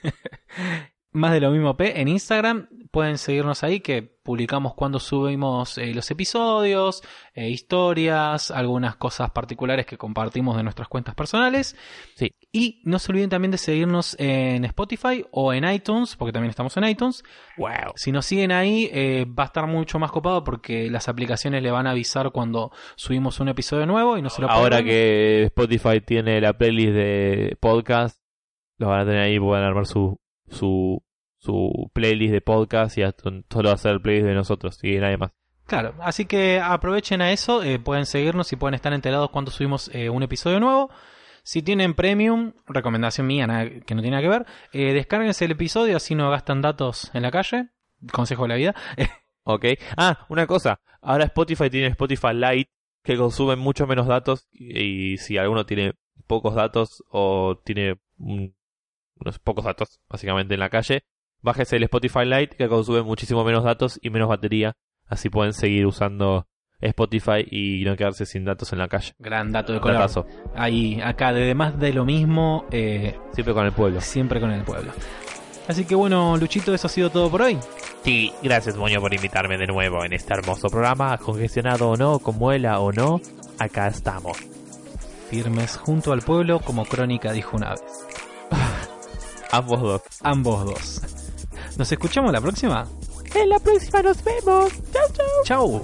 <laughs> más de lo mismo P en Instagram. Pueden seguirnos ahí que publicamos cuando subimos eh, los episodios, eh, historias, algunas cosas particulares que compartimos de nuestras cuentas personales. Sí. Y no se olviden también de seguirnos en Spotify o en iTunes, porque también estamos en iTunes. Wow. Si nos siguen ahí, eh, va a estar mucho más copado porque las aplicaciones le van a avisar cuando subimos un episodio nuevo y no se lo Ahora que Spotify tiene la playlist de podcast, lo van a tener ahí, pueden armar su, su, su playlist de podcast y solo va a ser el playlist de nosotros y nadie más. Claro, así que aprovechen a eso, eh, pueden seguirnos y pueden estar enterados cuando subimos eh, un episodio nuevo. Si tienen premium, recomendación mía, nada, que no tiene nada que ver, eh, descárguense el episodio así no gastan datos en la calle. Consejo de la vida. <laughs> Ok. Ah, una cosa. Ahora Spotify tiene Spotify Lite que consume mucho menos datos y, y si alguno tiene pocos datos o tiene unos pocos datos básicamente en la calle, bájese el Spotify Lite que consume muchísimo menos datos y menos batería. Así pueden seguir usando Spotify y no quedarse sin datos en la calle. Gran dato de color. Datazo. Ahí, acá, de más de lo mismo, eh, Siempre con el pueblo. siempre con el pueblo. Así que bueno, Luchito, eso ha sido todo por hoy. Sí, gracias Moño por invitarme de nuevo en este hermoso programa, congestionado o no, con muela o no, acá estamos. Firmes junto al pueblo, como Crónica dijo una vez. <laughs> Ambos dos. Ambos dos. ¿Nos escuchamos la próxima? En la próxima nos vemos. Chau, chau. ¡Chao!